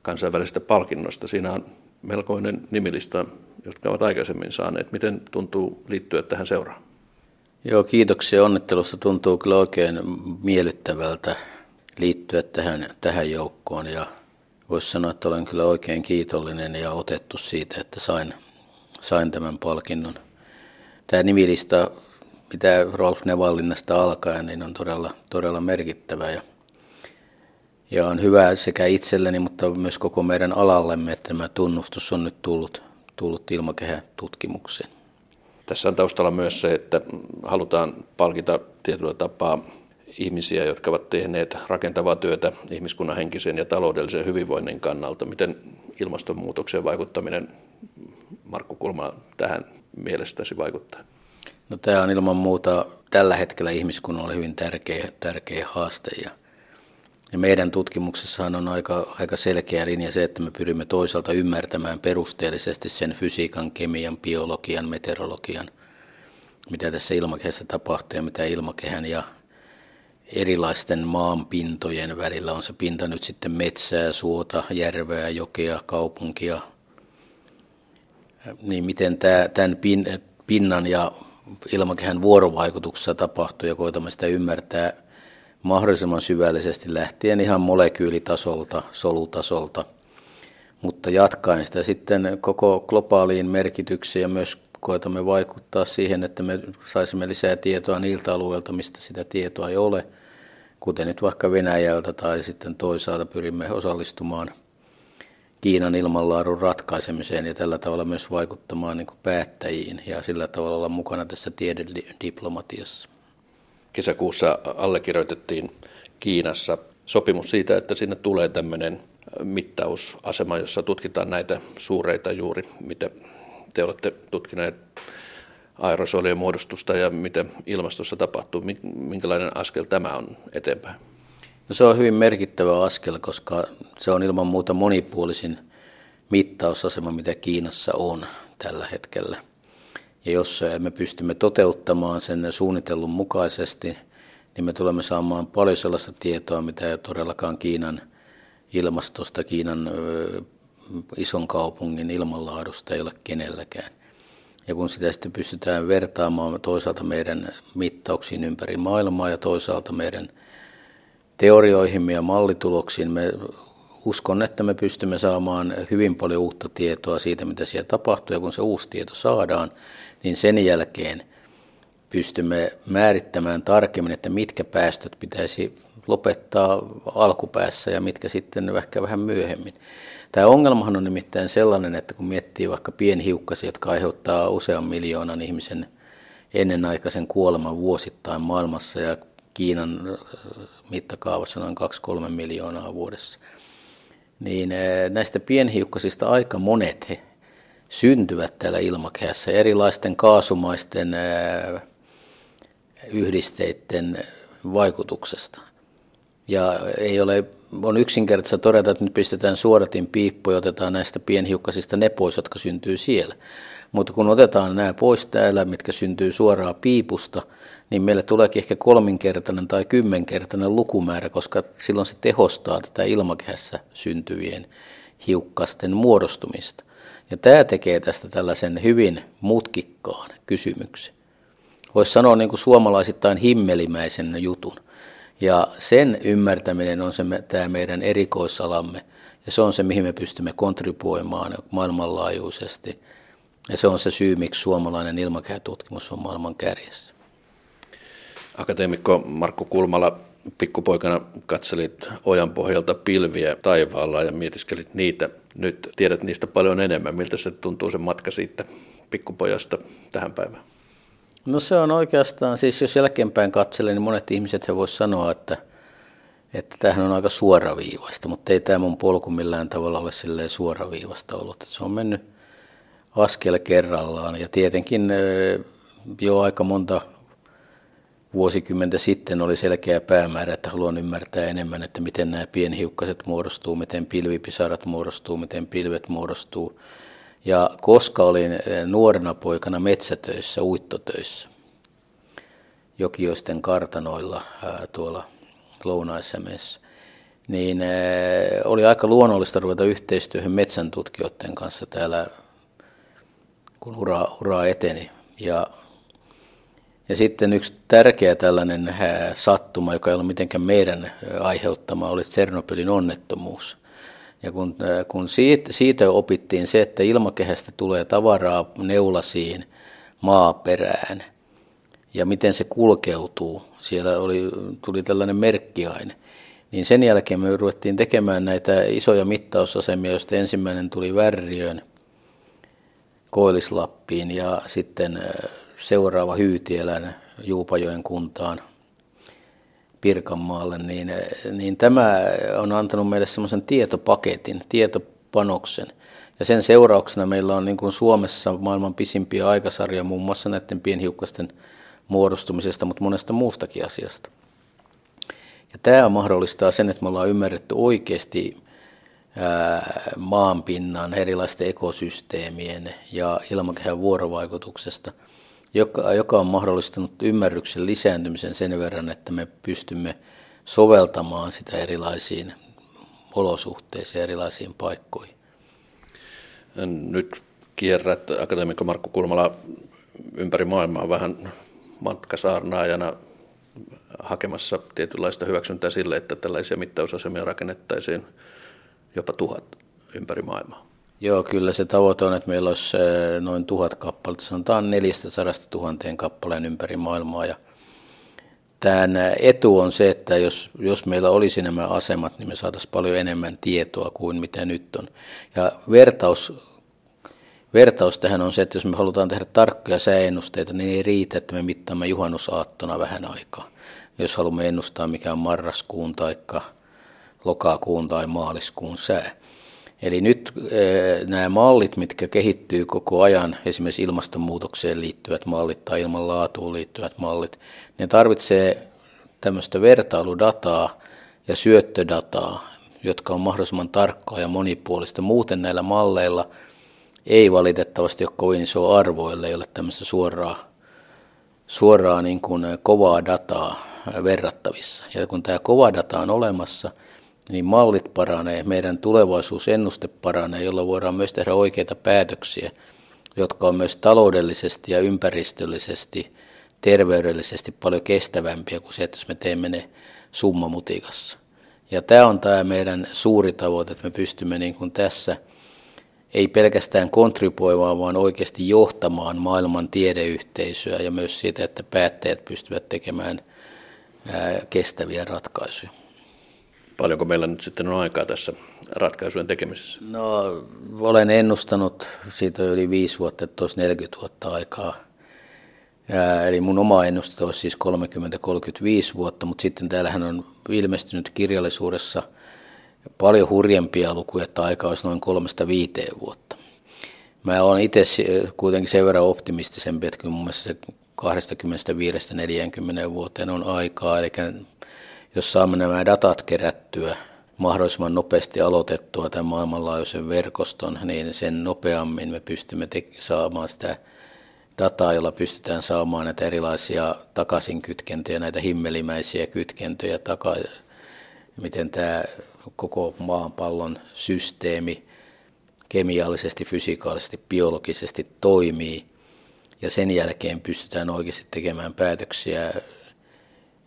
kansainvälisestä palkinnosta. Siinä on melkoinen nimilista, jotka ovat aikaisemmin saaneet. Miten tuntuu liittyä tähän seuraan? Joo, kiitoksia onnittelusta. Tuntuu kyllä oikein miellyttävältä liittyä tähän, tähän joukkoon ja voisi sanoa, että olen kyllä oikein kiitollinen ja otettu siitä, että sain, sain tämän palkinnon. Tämä nimilista, mitä Rolf Nevallinnasta alkaen, niin on todella, todella merkittävä ja, ja on hyvä sekä itselleni, mutta myös koko meidän alallemme, että tämä tunnustus on nyt tullut, tullut ilmakehätutkimukseen. Tässä on taustalla myös se, että halutaan palkita tietyllä tapaa ihmisiä, jotka ovat tehneet rakentavaa työtä ihmiskunnan henkisen ja taloudellisen hyvinvoinnin kannalta. Miten ilmastonmuutokseen vaikuttaminen, Markku Kulma, tähän mielestäsi vaikuttaa? No, tämä on ilman muuta tällä hetkellä ihmiskunnalle hyvin tärkeä, tärkeä haaste. Ja, ja meidän tutkimuksessahan on aika, aika selkeä linja se, että me pyrimme toisaalta ymmärtämään perusteellisesti sen fysiikan, kemian, biologian, meteorologian, mitä tässä ilmakehässä tapahtuu ja mitä ilmakehän ja erilaisten maanpintojen välillä. On se pinta nyt sitten metsää, suota, järveä, jokea, kaupunkia. Niin miten tämä, tämän pinnan ja ilmakehän vuorovaikutuksessa tapahtuu ja koetamme sitä ymmärtää mahdollisimman syvällisesti lähtien ihan molekyylitasolta, solutasolta, mutta jatkaen sitä sitten koko globaaliin merkitykseen ja myös koetamme vaikuttaa siihen, että me saisimme lisää tietoa niiltä alueilta, mistä sitä tietoa ei ole, kuten nyt vaikka Venäjältä tai sitten toisaalta pyrimme osallistumaan Kiinan ilmanlaadun ratkaisemiseen ja tällä tavalla myös vaikuttamaan niin päättäjiin ja sillä tavalla olla mukana tässä tiedediplomatiassa. Kesäkuussa allekirjoitettiin Kiinassa sopimus siitä, että sinne tulee tämmöinen mittausasema, jossa tutkitaan näitä suureita juuri, mitä te olette tutkineet aerosolien muodostusta ja mitä ilmastossa tapahtuu. Minkälainen askel tämä on eteenpäin? No se on hyvin merkittävä askel, koska se on ilman muuta monipuolisin mittausasema, mitä Kiinassa on tällä hetkellä. Ja jos me pystymme toteuttamaan sen suunnitellun mukaisesti, niin me tulemme saamaan paljon sellaista tietoa, mitä ei todellakaan Kiinan ilmastosta, Kiinan ison kaupungin ilmanlaadusta ei ole kenelläkään. Ja kun sitä sitten pystytään vertaamaan toisaalta meidän mittauksiin ympäri maailmaa ja toisaalta meidän teorioihin ja mallituloksiin, me uskon, että me pystymme saamaan hyvin paljon uutta tietoa siitä, mitä siellä tapahtuu, ja kun se uusi tieto saadaan, niin sen jälkeen pystymme määrittämään tarkemmin, että mitkä päästöt pitäisi lopettaa alkupäässä ja mitkä sitten ehkä vähän myöhemmin. Tämä ongelmahan on nimittäin sellainen, että kun miettii vaikka pienhiukkasia, jotka aiheuttaa usean miljoonan ihmisen ennenaikaisen kuoleman vuosittain maailmassa ja Kiinan mittakaavassa noin 2-3 miljoonaa vuodessa, niin näistä pienhiukkasista aika monet he syntyvät täällä ilmakehässä erilaisten kaasumaisten yhdisteiden vaikutuksesta. Ja ei ole, on yksinkertaista todeta, että nyt pistetään suodatin piippu ja otetaan näistä pienhiukkasista ne pois, jotka syntyy siellä. Mutta kun otetaan nämä pois täällä, mitkä syntyy suoraan piipusta, niin meille tuleekin ehkä kolminkertainen tai kymmenkertainen lukumäärä, koska silloin se tehostaa tätä ilmakehässä syntyvien hiukkasten muodostumista. Ja tämä tekee tästä tällaisen hyvin mutkikkaan kysymyksen. Voisi sanoa niin kuin suomalaisittain himmelimäisen jutun. Ja sen ymmärtäminen on se, tämä meidän erikoisalamme. Ja se on se, mihin me pystymme kontribuoimaan maailmanlaajuisesti. Ja se on se syy, miksi suomalainen ilmakehätutkimus on maailman kärjessä. Akateemikko Markku Kulmala, pikkupoikana katselit ojan pohjalta pilviä taivaalla ja mietiskelit niitä. Nyt tiedät niistä paljon enemmän. Miltä se tuntuu se matka siitä pikkupojasta tähän päivään? No se on oikeastaan, siis jos jälkeenpäin katselen, niin monet ihmiset he voisivat sanoa, että, että tämähän on aika suoraviivasta, mutta ei tämä mun polku millään tavalla ole silleen suoraviivasta ollut. Että se on mennyt askel kerrallaan ja tietenkin jo aika monta vuosikymmentä sitten oli selkeä päämäärä, että haluan ymmärtää enemmän, että miten nämä pienhiukkaset muodostuu, miten pilvipisarat muodostuu, miten pilvet muodostuu. Ja koska olin eh, nuorena poikana metsätöissä, uittotöissä, jokioisten kartanoilla tuolla lounais niin eh, oli aika luonnollista ruveta yhteistyöhön metsäntutkijoiden kanssa täällä, kun ura, ura eteni. Ja ja sitten yksi tärkeä tällainen sattuma, joka ei ollut mitenkään meidän aiheuttama, oli Tsernobylin onnettomuus. Ja kun, kun siitä, siitä opittiin se, että ilmakehästä tulee tavaraa neulasiin maaperään ja miten se kulkeutuu, siellä oli, tuli tällainen merkkiaine, niin sen jälkeen me ruvettiin tekemään näitä isoja mittausasemia, joista ensimmäinen tuli Värriön, Koilislappiin ja sitten seuraava Hyytielän Juupajoen kuntaan Pirkanmaalle, niin, niin tämä on antanut meille semmoisen tietopaketin, tietopanoksen. Ja sen seurauksena meillä on niin kuin Suomessa maailman pisimpiä aikasarja muun muassa näiden pienhiukkasten muodostumisesta, mutta monesta muustakin asiasta. Ja tämä mahdollistaa sen, että me ollaan ymmärretty oikeasti maanpinnan, erilaisten ekosysteemien ja ilmakehän vuorovaikutuksesta – joka, joka on mahdollistanut ymmärryksen lisääntymisen sen verran, että me pystymme soveltamaan sitä erilaisiin olosuhteisiin erilaisiin paikkoihin. Nyt kierrät akateemikko Markku Kulmala ympäri maailmaa vähän matkasaarnaajana hakemassa tietynlaista hyväksyntää sille, että tällaisia mittausasemia rakennettaisiin jopa tuhat ympäri maailmaa. Joo, kyllä se tavoite on, että meillä olisi eh, noin tuhat kappaletta, sanotaan 400 tuhanteen kappaleen ympäri maailmaa. Ja tämän etu on se, että jos, jos meillä olisi nämä asemat, niin me saataisiin paljon enemmän tietoa kuin mitä nyt on. Ja vertaus, vertaus tähän on se, että jos me halutaan tehdä tarkkoja sääennusteita, niin ei riitä, että me mittaamme juhannusaattona vähän aikaa. Jos haluamme ennustaa mikä on marraskuun tai lokakuun tai maaliskuun sää. Eli nyt eh, nämä mallit, mitkä kehittyy koko ajan, esimerkiksi ilmastonmuutokseen liittyvät mallit tai ilmanlaatuun liittyvät mallit, ne tarvitsee tämmöistä vertailudataa ja syöttödataa, jotka on mahdollisimman tarkkaa ja monipuolista. Muuten näillä malleilla ei valitettavasti ole kovin iso arvo, ellei ole tämmöistä suoraa, suoraa niin kuin kovaa dataa verrattavissa. Ja kun tämä kova data on olemassa – niin mallit paranee, meidän tulevaisuusennuste paranee, jolla voidaan myös tehdä oikeita päätöksiä, jotka on myös taloudellisesti ja ympäristöllisesti, terveydellisesti paljon kestävämpiä kuin se, että jos me teemme ne summamutikassa. Ja tämä on tämä meidän suuri tavoite, että me pystymme niin kuin tässä ei pelkästään kontribuoimaan, vaan oikeasti johtamaan maailman tiedeyhteisöä ja myös siitä, että päättäjät pystyvät tekemään kestäviä ratkaisuja. Paljonko meillä nyt sitten on aikaa tässä ratkaisujen tekemisessä? No, olen ennustanut siitä yli viisi vuotta, että olisi 40 vuotta aikaa. Ja, eli mun oma ennuste olisi siis 30-35 vuotta, mutta sitten täällähän on ilmestynyt kirjallisuudessa paljon hurjempia lukuja, että aika olisi noin kolmesta viiteen vuotta. Mä olen itse kuitenkin sen verran optimistisempi, että kyllä mun mielestä se 25-40 vuoteen on aikaa, eli jos saamme nämä datat kerättyä mahdollisimman nopeasti aloitettua tämän maailmanlaajuisen verkoston, niin sen nopeammin me pystymme te- saamaan sitä dataa, jolla pystytään saamaan näitä erilaisia takaisinkytkentöjä, näitä himmelimäisiä kytkentöjä takaisin, miten tämä koko maapallon systeemi kemiallisesti, fysikaalisesti, biologisesti toimii. Ja sen jälkeen pystytään oikeasti tekemään päätöksiä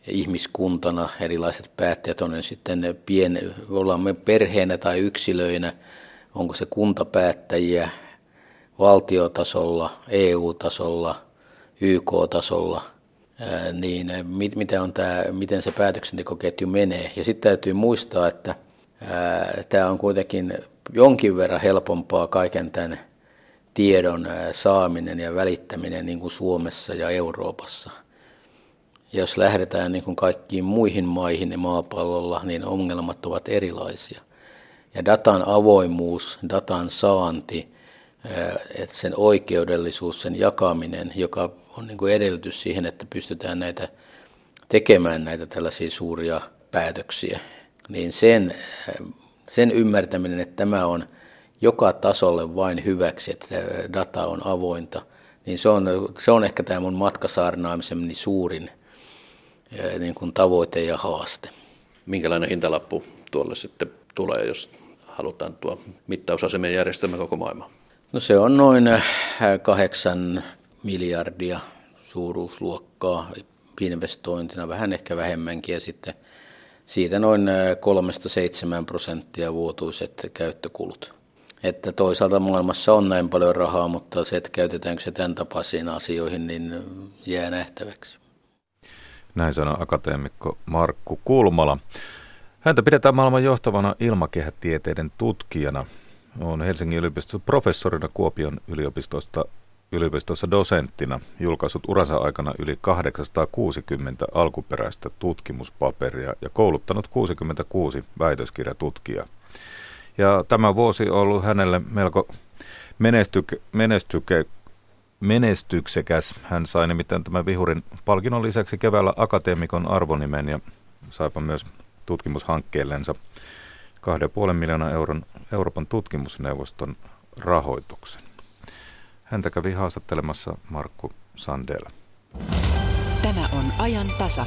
ihmiskuntana, erilaiset päättäjät on sitten pien, ollaan me perheenä tai yksilöinä, onko se kuntapäättäjiä valtiotasolla, EU-tasolla, YK-tasolla, niin mitä on tämä, miten se päätöksentekoketju menee. Ja sitten täytyy muistaa, että tämä on kuitenkin jonkin verran helpompaa kaiken tämän tiedon saaminen ja välittäminen niin kuin Suomessa ja Euroopassa – jos lähdetään niin kuin kaikkiin muihin maihin ja maapallolla, niin ongelmat ovat erilaisia. Ja datan avoimuus, datan saanti, että sen oikeudellisuus, sen jakaminen, joka on niin kuin edellytys siihen, että pystytään näitä tekemään näitä tällaisia suuria päätöksiä, niin sen, sen ymmärtäminen, että tämä on joka tasolle vain hyväksi, että data on avointa, niin se on, se on ehkä tämä mun matkasaarnaamiseni suurin niin kuin tavoite ja haaste. Minkälainen hintalappu tuolle sitten tulee, jos halutaan tuo mittausasemien järjestelmä koko maailma? No se on noin äh, kahdeksan miljardia suuruusluokkaa investointina, vähän ehkä vähemmänkin ja sitten siitä noin äh, kolmesta seitsemän prosenttia vuotuiset käyttökulut. Että toisaalta maailmassa on näin paljon rahaa, mutta se, että käytetäänkö se tämän tapaisiin asioihin, niin jää nähtäväksi. Näin sanoi akateemikko Markku Kulmala. Häntä pidetään maailman johtavana ilmakehätieteiden tutkijana. On Helsingin yliopistossa professorina Kuopion yliopistosta yliopistossa dosenttina, julkaissut uransa aikana yli 860 alkuperäistä tutkimuspaperia ja kouluttanut 66 väitöskirjatutkijaa. Ja tämä vuosi on ollut hänelle melko menestyke, menestyke, menestyksekäs. Hän sai nimittäin tämän Vihurin palkinnon lisäksi keväällä akateemikon arvonimen ja saipa myös tutkimushankkeellensa 2,5 miljoonaa euron Euroopan tutkimusneuvoston rahoituksen. Häntä kävi haastattelemassa Markku Sandel. Tämä on ajan tasa.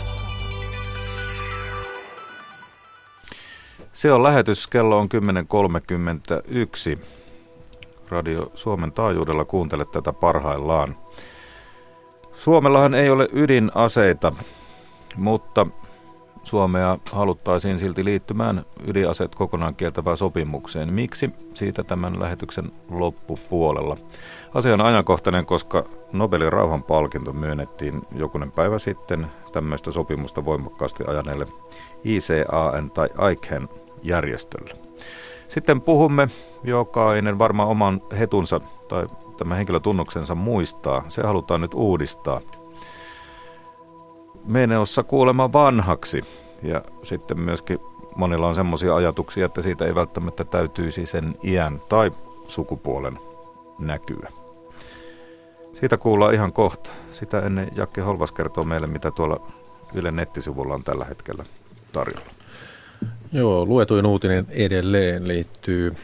Se on lähetys, kello on 10.31. Radio Suomen taajuudella kuuntele tätä parhaillaan. Suomellahan ei ole ydinaseita, mutta Suomea haluttaisiin silti liittymään ydinaseet kokonaan kieltävään sopimukseen. Miksi? Siitä tämän lähetyksen loppupuolella. Asia on ajankohtainen, koska Nobelin rauhanpalkinto myönnettiin jokunen päivä sitten tämmöistä sopimusta voimakkaasti ajaneelle ICAN tai ICAN järjestölle. Sitten puhumme, jokainen varmaan oman hetunsa tai tämän henkilötunnuksensa muistaa. Se halutaan nyt uudistaa. Menossa kuulemma vanhaksi ja sitten myöskin monilla on semmoisia ajatuksia, että siitä ei välttämättä täytyisi sen iän tai sukupuolen näkyä. Siitä kuullaan ihan kohta. Sitä ennen Jakke Holvas kertoo meille, mitä tuolla Ylen nettisivulla on tällä hetkellä tarjolla. Joo, luetuin uutinen edelleen liittyy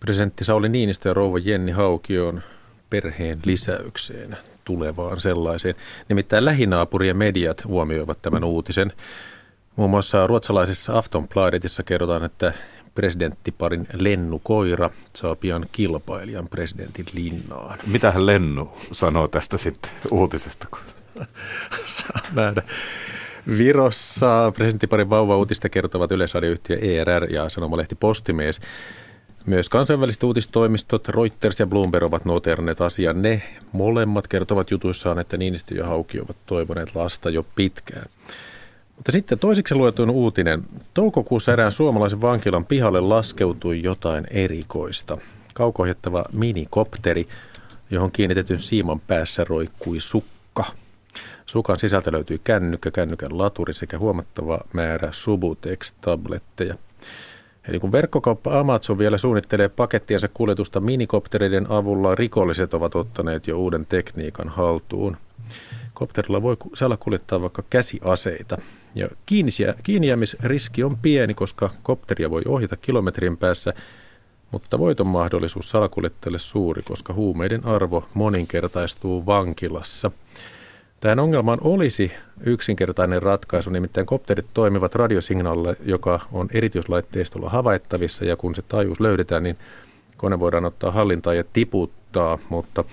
presidentti Sauli Niinistö ja rouva Jenni Haukion perheen lisäykseen tulevaan sellaiseen. Nimittäin lähinaapurien mediat huomioivat tämän uutisen. Muun muassa ruotsalaisessa Aftonbladetissa kerrotaan, että presidenttiparin Lennu Koira saa pian kilpailijan presidentin linnaan. Mitähän Lennu sanoo tästä sitten uutisesta? Saa nähdä. Virossa presidenttiparin vauva-uutista kertovat yleisradioyhtiö ERR ja sanomalehti Postimies. Myös kansainväliset uutistoimistot Reuters ja Bloomberg ovat noteranneet asian. Ne molemmat kertovat jutuissaan, että Niinistö ja Hauki ovat toivoneet lasta jo pitkään. Mutta sitten toiseksi luetun uutinen. Toukokuussa erään suomalaisen vankilan pihalle laskeutui jotain erikoista. Kaukohjattava minikopteri, johon kiinnitetyn siiman päässä roikkui sukka. Sukan sisältä löytyi kännykkä, kännykän laturi sekä huomattava määrä Subutex-tabletteja. Eli kun verkkokauppa Amazon vielä suunnittelee pakettiensa kuljetusta minikoptereiden avulla, rikolliset ovat ottaneet jo uuden tekniikan haltuun. Kopterilla voi salakuljettaa vaikka käsiaseita. Ja kiinnijäämisriski on pieni, koska kopteria voi ohjata kilometrin päässä, mutta voiton mahdollisuus salakuljettajalle suuri, koska huumeiden arvo moninkertaistuu vankilassa. Tähän ongelmaan olisi yksinkertainen ratkaisu, nimittäin kopterit toimivat radiosignaalilla, joka on erityislaitteistolla havaittavissa ja kun se taajuus löydetään, niin kone voidaan ottaa hallintaan ja tiputtaa, mutta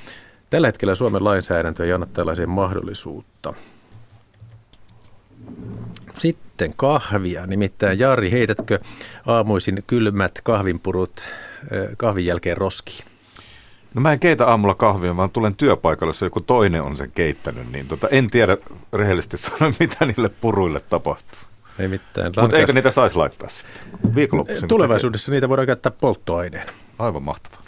tällä hetkellä Suomen lainsäädäntö ei anna tällaisen mahdollisuutta. Sitten kahvia, nimittäin Jari, heitätkö aamuisin kylmät kahvinpurut kahvin jälkeen roskiin? No mä en keitä aamulla kahvia, vaan tulen työpaikalle, jos joku toinen on sen keittänyt, niin tota, en tiedä rehellisesti sanoa, mitä niille puruille tapahtuu. Ei mitään. Mutta Lankas... eikö niitä saisi laittaa sitten? Viikonloppuisin Tulevaisuudessa niitä voidaan käyttää polttoaineena. Aivan mahtavaa.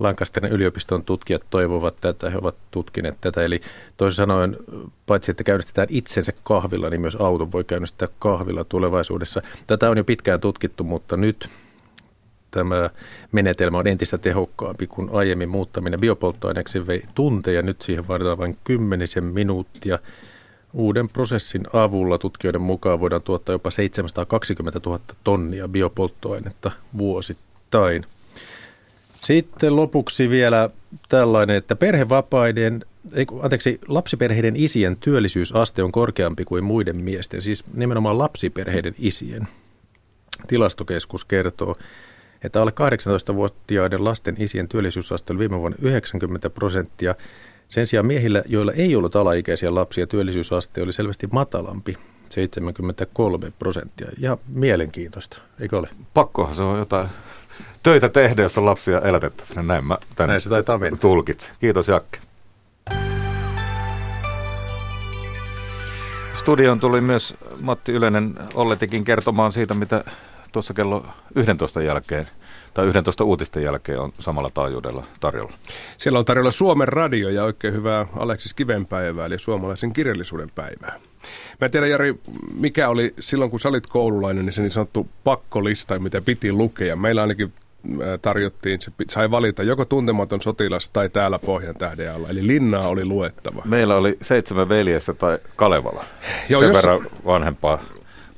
Lancasterin yliopiston tutkijat toivovat tätä, he ovat tutkineet tätä. Eli toisin sanoen, paitsi että käynnistetään itsensä kahvilla, niin myös auton voi käynnistää kahvilla tulevaisuudessa. Tätä on jo pitkään tutkittu, mutta nyt tämä menetelmä on entistä tehokkaampi, kuin aiemmin muuttaminen biopolttoaineeksi vei tunteja. Nyt siihen vaaditaan vain kymmenisen minuuttia. Uuden prosessin avulla tutkijoiden mukaan voidaan tuottaa jopa 720 000 tonnia biopolttoainetta vuosittain. Sitten lopuksi vielä tällainen, että perhevapaiden, ei, anteeksi, lapsiperheiden isien työllisyysaste on korkeampi kuin muiden miesten, siis nimenomaan lapsiperheiden isien. Tilastokeskus kertoo, että alle 18-vuotiaiden lasten isien työllisyysaste oli viime vuonna 90 prosenttia. Sen sijaan miehillä, joilla ei ollut alaikäisiä lapsia, työllisyysaste oli selvästi matalampi, 73 prosenttia. Ja mielenkiintoista, eikö ole? Pakkohan se on jotain töitä tehdä, jos on lapsia elätettävänä. Näin mä tämän Näin se taitaa mennä. tulkitsen. Kiitos Jakke. Studioon tuli myös Matti Ylenen Olletikin kertomaan siitä, mitä tuossa kello 11 jälkeen tai 11 uutisten jälkeen on samalla taajuudella tarjolla. Siellä on tarjolla Suomen radio ja oikein hyvää Aleksis Kivenpäivää, eli suomalaisen kirjallisuuden päivää. Mä en tiedä, Jari, mikä oli silloin, kun sä olit koululainen, niin se niin sanottu pakkolista, mitä piti lukea. Meillä ainakin tarjottiin, se sai valita joko tuntematon sotilas tai täällä Pohjan tähden alla. Eli linnaa oli luettava. Meillä oli seitsemän veljestä tai Kalevala. Joo, Sen jos... verran vanhempaa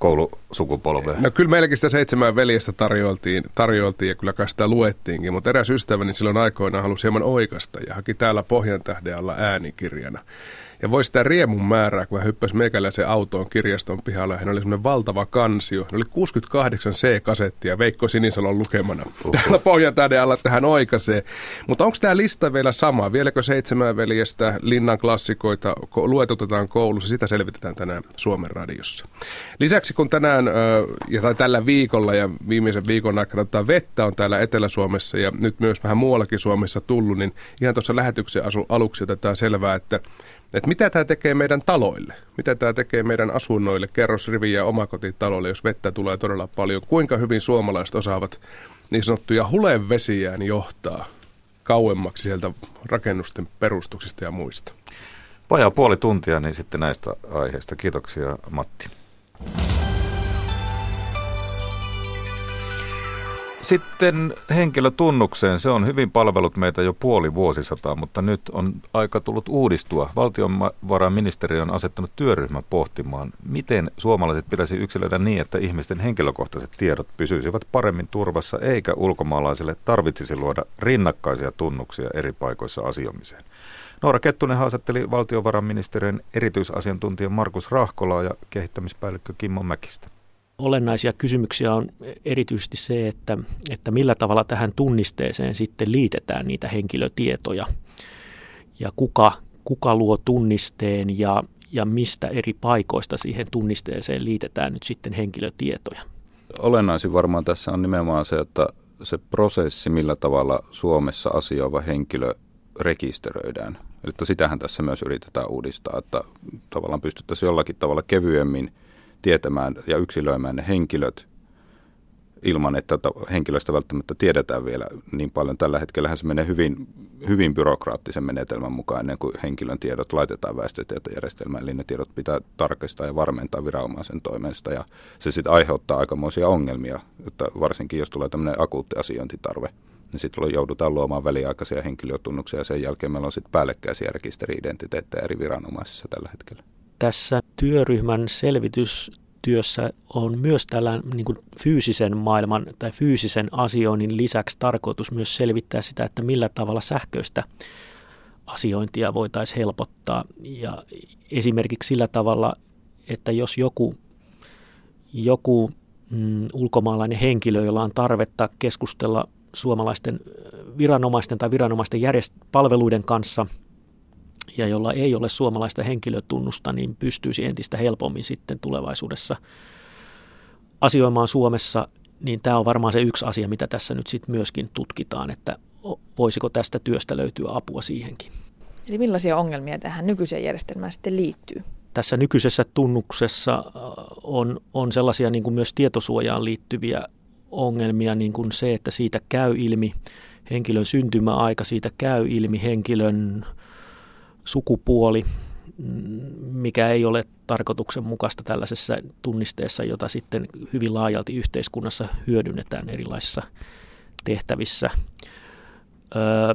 koulusukupolvea? No kyllä meilläkin sitä seitsemän veljestä tarjoltiin, tarjoltiin ja kyllä kai sitä luettiinkin, mutta eräs ystäväni silloin aikoinaan halusi hieman oikasta ja haki täällä Pohjan tähden alla äänikirjana. Ja voi sitä riemun määrää, kun hän hyppäsi meikäläisen autoon kirjaston pihalla. Hän oli semmoinen valtava kansio. Ne oli 68 C-kasettia Veikko Sinisalon lukemana. Uh-huh. Täällä pohjan tähden alla tähän oikaisee. Mutta onko tämä lista vielä sama? Vieläkö seitsemän veljestä linnan klassikoita luetutetaan koulussa? Sitä selvitetään tänään Suomen radiossa. Lisäksi kun tänään ja tai tällä viikolla ja viimeisen viikon aikana tämä vettä on täällä Etelä-Suomessa ja nyt myös vähän muuallakin Suomessa tullut, niin ihan tuossa lähetyksen aluksi otetaan selvää, että että mitä tämä tekee meidän taloille, mitä tämä tekee meidän asunnoille, kerrosrivi- ja omakotitaloille, jos vettä tulee todella paljon. Kuinka hyvin suomalaiset osaavat niin sanottuja hulevesiään johtaa kauemmaksi sieltä rakennusten perustuksista ja muista. Vajaa puoli tuntia niin sitten näistä aiheista. Kiitoksia Matti. Sitten henkilötunnukseen. Se on hyvin palvelut meitä jo puoli vuosisataa, mutta nyt on aika tullut uudistua. Valtionvarainministeriö on asettanut työryhmän pohtimaan, miten suomalaiset pitäisi yksilöidä niin, että ihmisten henkilökohtaiset tiedot pysyisivät paremmin turvassa, eikä ulkomaalaisille tarvitsisi luoda rinnakkaisia tunnuksia eri paikoissa asioimiseen. Noora Kettunen haastatteli valtiovarainministeriön erityisasiantuntija Markus Rahkolaa ja kehittämispäällikkö Kimmo Mäkistä olennaisia kysymyksiä on erityisesti se, että, että millä tavalla tähän tunnisteeseen sitten liitetään niitä henkilötietoja ja kuka, kuka luo tunnisteen ja, ja mistä eri paikoista siihen tunnisteeseen liitetään nyt sitten henkilötietoja. Olennaisin varmaan tässä on nimenomaan se, että se prosessi, millä tavalla Suomessa asioiva henkilö rekisteröidään. Eli sitähän tässä myös yritetään uudistaa, että tavallaan pystyttäisiin jollakin tavalla kevyemmin tietämään ja yksilöimään ne henkilöt ilman, että henkilöstä välttämättä tiedetään vielä niin paljon. Tällä hetkellä se menee hyvin, hyvin byrokraattisen menetelmän mukaan ennen kuin henkilön tiedot laitetaan väestötietojärjestelmään. Eli ne tiedot pitää tarkistaa ja varmentaa viranomaisen toimesta ja se sitten aiheuttaa aikamoisia ongelmia, että varsinkin jos tulee tämmöinen akuutti asiointitarve niin sitten joudutaan luomaan väliaikaisia henkilötunnuksia ja sen jälkeen meillä on sitten päällekkäisiä rekisteri-identiteettejä eri viranomaisissa tällä hetkellä. Tässä työryhmän selvitys työssä on myös tällä niin kuin fyysisen maailman tai fyysisen asioinnin lisäksi tarkoitus myös selvittää sitä, että millä tavalla sähköistä asiointia voitaisiin helpottaa. Ja esimerkiksi sillä tavalla, että jos joku, joku mm, ulkomaalainen henkilö, jolla on tarvetta keskustella suomalaisten viranomaisten tai viranomaisten järjest- palveluiden kanssa ja jolla ei ole suomalaista henkilötunnusta, niin pystyisi entistä helpommin sitten tulevaisuudessa asioimaan Suomessa, niin tämä on varmaan se yksi asia, mitä tässä nyt sitten myöskin tutkitaan, että voisiko tästä työstä löytyä apua siihenkin. Eli millaisia ongelmia tähän nykyiseen järjestelmään sitten liittyy? Tässä nykyisessä tunnuksessa on, on sellaisia niin kuin myös tietosuojaan liittyviä ongelmia, niin kuin se, että siitä käy ilmi henkilön syntymäaika, siitä käy ilmi henkilön sukupuoli, mikä ei ole tarkoituksenmukaista tällaisessa tunnisteessa, jota sitten hyvin laajalti yhteiskunnassa hyödynnetään erilaisissa tehtävissä. Öö,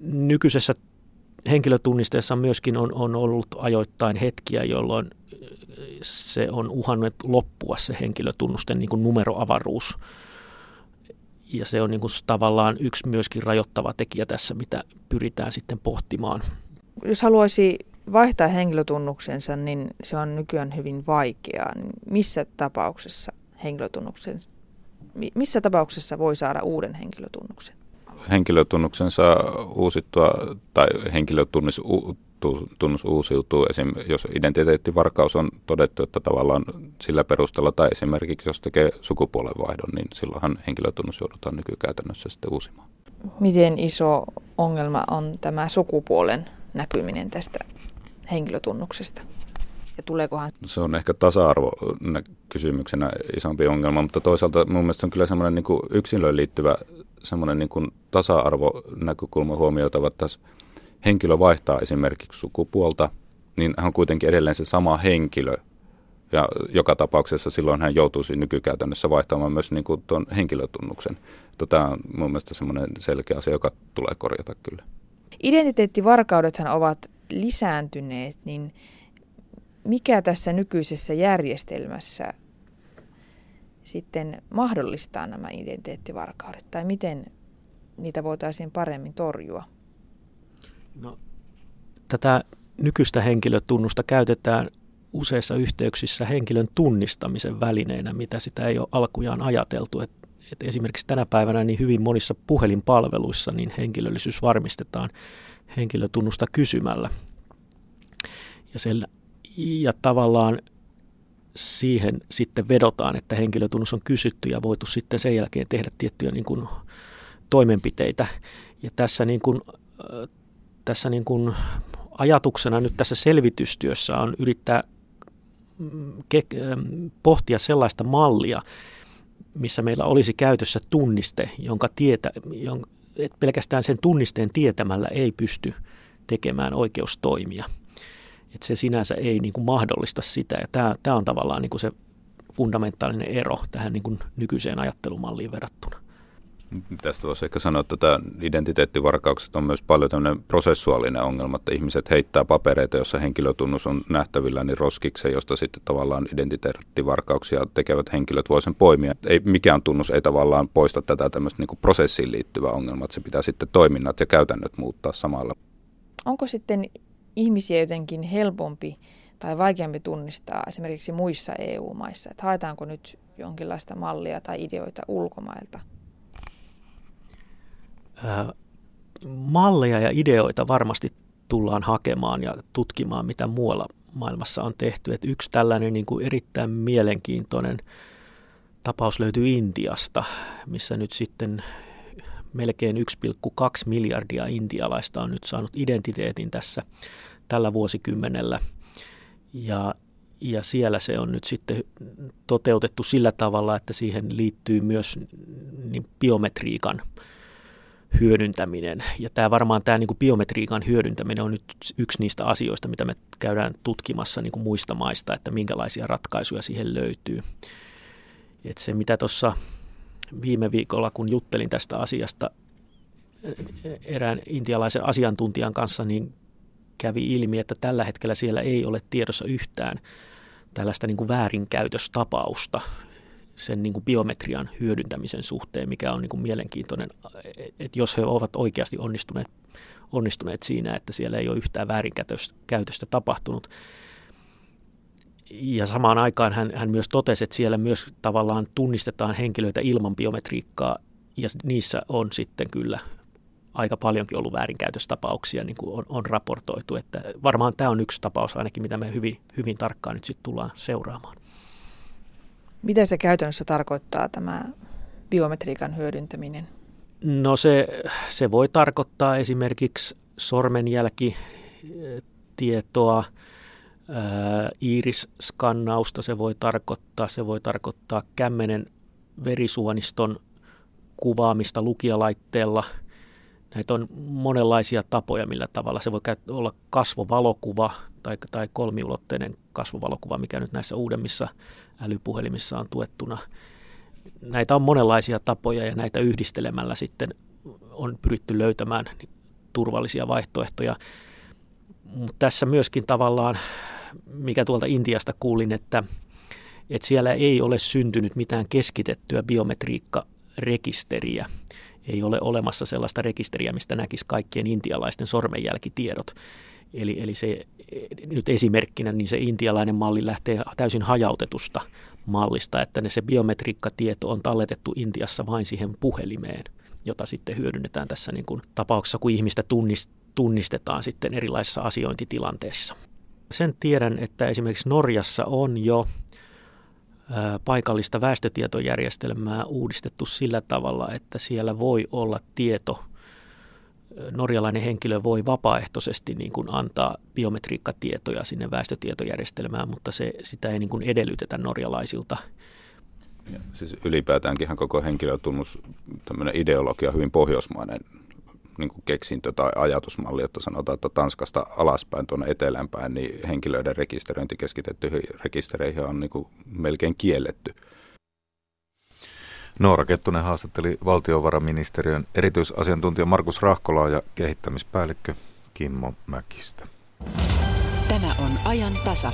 nykyisessä henkilötunnisteessa myöskin on, on ollut ajoittain hetkiä, jolloin se on uhannut loppua se henkilötunnusten niin kuin numeroavaruus. Ja se on niin kuin tavallaan yksi myöskin rajoittava tekijä tässä, mitä pyritään sitten pohtimaan. Jos haluaisi vaihtaa henkilötunnuksensa, niin se on nykyään hyvin vaikeaa. Missä tapauksessa henkilötunnuksen, missä tapauksessa voi saada uuden henkilötunnuksen? Henkilötunnuksensa uusittua tai henkilötunnus tunnus uusiutuu. Esim. jos identiteettivarkaus on todettu, että tavallaan sillä perusteella tai esimerkiksi jos tekee sukupuolenvaihdon, niin silloinhan henkilötunnus joudutaan nykykäytännössä sitten uusimaan. Miten iso ongelma on tämä sukupuolen näkyminen tästä henkilötunnuksesta? Ja tuleekohan... Se on ehkä tasa-arvo kysymyksenä isompi ongelma, mutta toisaalta mun mielestä on kyllä semmoinen niin yksilöön liittyvä semmoinen niin kuin tasa-arvonäkökulma huomioitava tässä henkilö vaihtaa esimerkiksi sukupuolta, niin hän on kuitenkin edelleen se sama henkilö. Ja joka tapauksessa silloin hän joutuisi nykykäytännössä vaihtamaan myös niin kuin tuon henkilötunnuksen. Tämä on mun mielestä semmoinen selkeä asia, joka tulee korjata kyllä. Identiteettivarkaudethan ovat lisääntyneet, niin mikä tässä nykyisessä järjestelmässä sitten mahdollistaa nämä identiteettivarkaudet, tai miten niitä voitaisiin paremmin torjua? No, tätä nykyistä henkilötunnusta käytetään useissa yhteyksissä henkilön tunnistamisen välineenä, mitä sitä ei ole alkujaan ajateltu. Et, et esimerkiksi tänä päivänä niin hyvin monissa puhelinpalveluissa niin henkilöllisyys varmistetaan henkilötunnusta kysymällä. Ja, sen, ja tavallaan siihen sitten vedotaan, että henkilötunnus on kysytty ja voitu sitten sen jälkeen tehdä tiettyjä niin kuin toimenpiteitä. Ja tässä niin kuin, tässä niin kuin ajatuksena nyt tässä selvitystyössä on yrittää mm, pohtia sellaista mallia, missä meillä olisi käytössä tunniste, jonka tietä, jonka, että pelkästään sen tunnisteen tietämällä ei pysty tekemään oikeustoimia. Että se sinänsä ei niin kuin mahdollista sitä. Ja tämä, tämä on tavallaan niin kuin se fundamentaalinen ero tähän niin kuin nykyiseen ajattelumalliin verrattuna. Tästä voisi ehkä sanoa, että tämä identiteettivarkaukset on myös paljon tämmöinen prosessuaalinen ongelma, että ihmiset heittää papereita, jossa henkilötunnus on nähtävillä, niin roskikseen, josta sitten tavallaan identiteettivarkauksia tekevät henkilöt voi sen poimia. Ei, mikään tunnus ei tavallaan poista tätä tämmöistä niin prosessiin liittyvää ongelmaa, että se pitää sitten toiminnat ja käytännöt muuttaa samalla. Onko sitten ihmisiä jotenkin helpompi tai vaikeampi tunnistaa esimerkiksi muissa EU-maissa? Että haetaanko nyt jonkinlaista mallia tai ideoita ulkomailta? Malleja ja ideoita varmasti tullaan hakemaan ja tutkimaan, mitä muualla maailmassa on tehty. Että yksi tällainen niin kuin erittäin mielenkiintoinen tapaus löytyy Intiasta, missä nyt sitten melkein 1,2 miljardia intialaista on nyt saanut identiteetin tässä tällä vuosikymmenellä. Ja, ja siellä se on nyt sitten toteutettu sillä tavalla, että siihen liittyy myös niin biometriikan hyödyntäminen. Ja tämä varmaan tämä niin biometriikan hyödyntäminen on nyt yksi niistä asioista, mitä me käydään tutkimassa niin kuin muista maista, että minkälaisia ratkaisuja siihen löytyy. Et se, mitä tuossa viime viikolla, kun juttelin tästä asiasta erään intialaisen asiantuntijan kanssa, niin kävi ilmi, että tällä hetkellä siellä ei ole tiedossa yhtään tällaista niin kuin väärinkäytöstapausta sen niin kuin biometrian hyödyntämisen suhteen, mikä on niin kuin mielenkiintoinen, että jos he ovat oikeasti onnistuneet, onnistuneet siinä, että siellä ei ole yhtään väärinkäytöstä tapahtunut. Ja samaan aikaan hän, hän myös totesi, että siellä myös tavallaan tunnistetaan henkilöitä ilman biometriikkaa, ja niissä on sitten kyllä aika paljonkin ollut väärinkäytöstapauksia, niin kuin on, on raportoitu. Että varmaan tämä on yksi tapaus ainakin, mitä me hyvin, hyvin tarkkaan nyt sitten tullaan seuraamaan. Mitä se käytännössä tarkoittaa tämä biometriikan hyödyntäminen? No se, se voi tarkoittaa esimerkiksi sormenjälkitietoa, iirisskannausta se voi tarkoittaa, se voi tarkoittaa kämmenen verisuoniston kuvaamista lukijalaitteella – Näitä on monenlaisia tapoja, millä tavalla se voi olla kasvovalokuva tai, tai kolmiulotteinen kasvovalokuva, mikä nyt näissä uudemmissa älypuhelimissa on tuettuna. Näitä on monenlaisia tapoja ja näitä yhdistelemällä sitten on pyritty löytämään turvallisia vaihtoehtoja. Mutta tässä myöskin tavallaan, mikä tuolta Intiasta kuulin, että, että siellä ei ole syntynyt mitään keskitettyä biometriikkarekisteriä ei ole olemassa sellaista rekisteriä, mistä näkisi kaikkien intialaisten sormenjälkitiedot. Eli, eli se nyt esimerkkinä, niin se intialainen malli lähtee täysin hajautetusta mallista, että ne, se biometriikkatieto on talletettu Intiassa vain siihen puhelimeen, jota sitten hyödynnetään tässä niin kuin tapauksessa, kun ihmistä tunnistetaan sitten erilaisissa asiointitilanteissa. Sen tiedän, että esimerkiksi Norjassa on jo paikallista väestötietojärjestelmää uudistettu sillä tavalla, että siellä voi olla tieto, norjalainen henkilö voi vapaaehtoisesti niin kuin antaa biometriikkatietoja sinne väestötietojärjestelmään, mutta se, sitä ei niin kuin edellytetä norjalaisilta. Ja, siis ylipäätäänkin koko henkilötunnus, tämmöinen ideologia hyvin pohjoismainen niin kuin keksintö tai ajatusmalli, että sanotaan, että Tanskasta alaspäin tuonne eteläänpäin, niin henkilöiden rekisteröinti keskitettyihin rekistereihin on niin kuin melkein kielletty. Noora Kettunen haastatteli valtiovarainministeriön erityisasiantuntija Markus Rahkolaa ja kehittämispäällikkö Kimmo Mäkistä. Tämä on ajan tasa.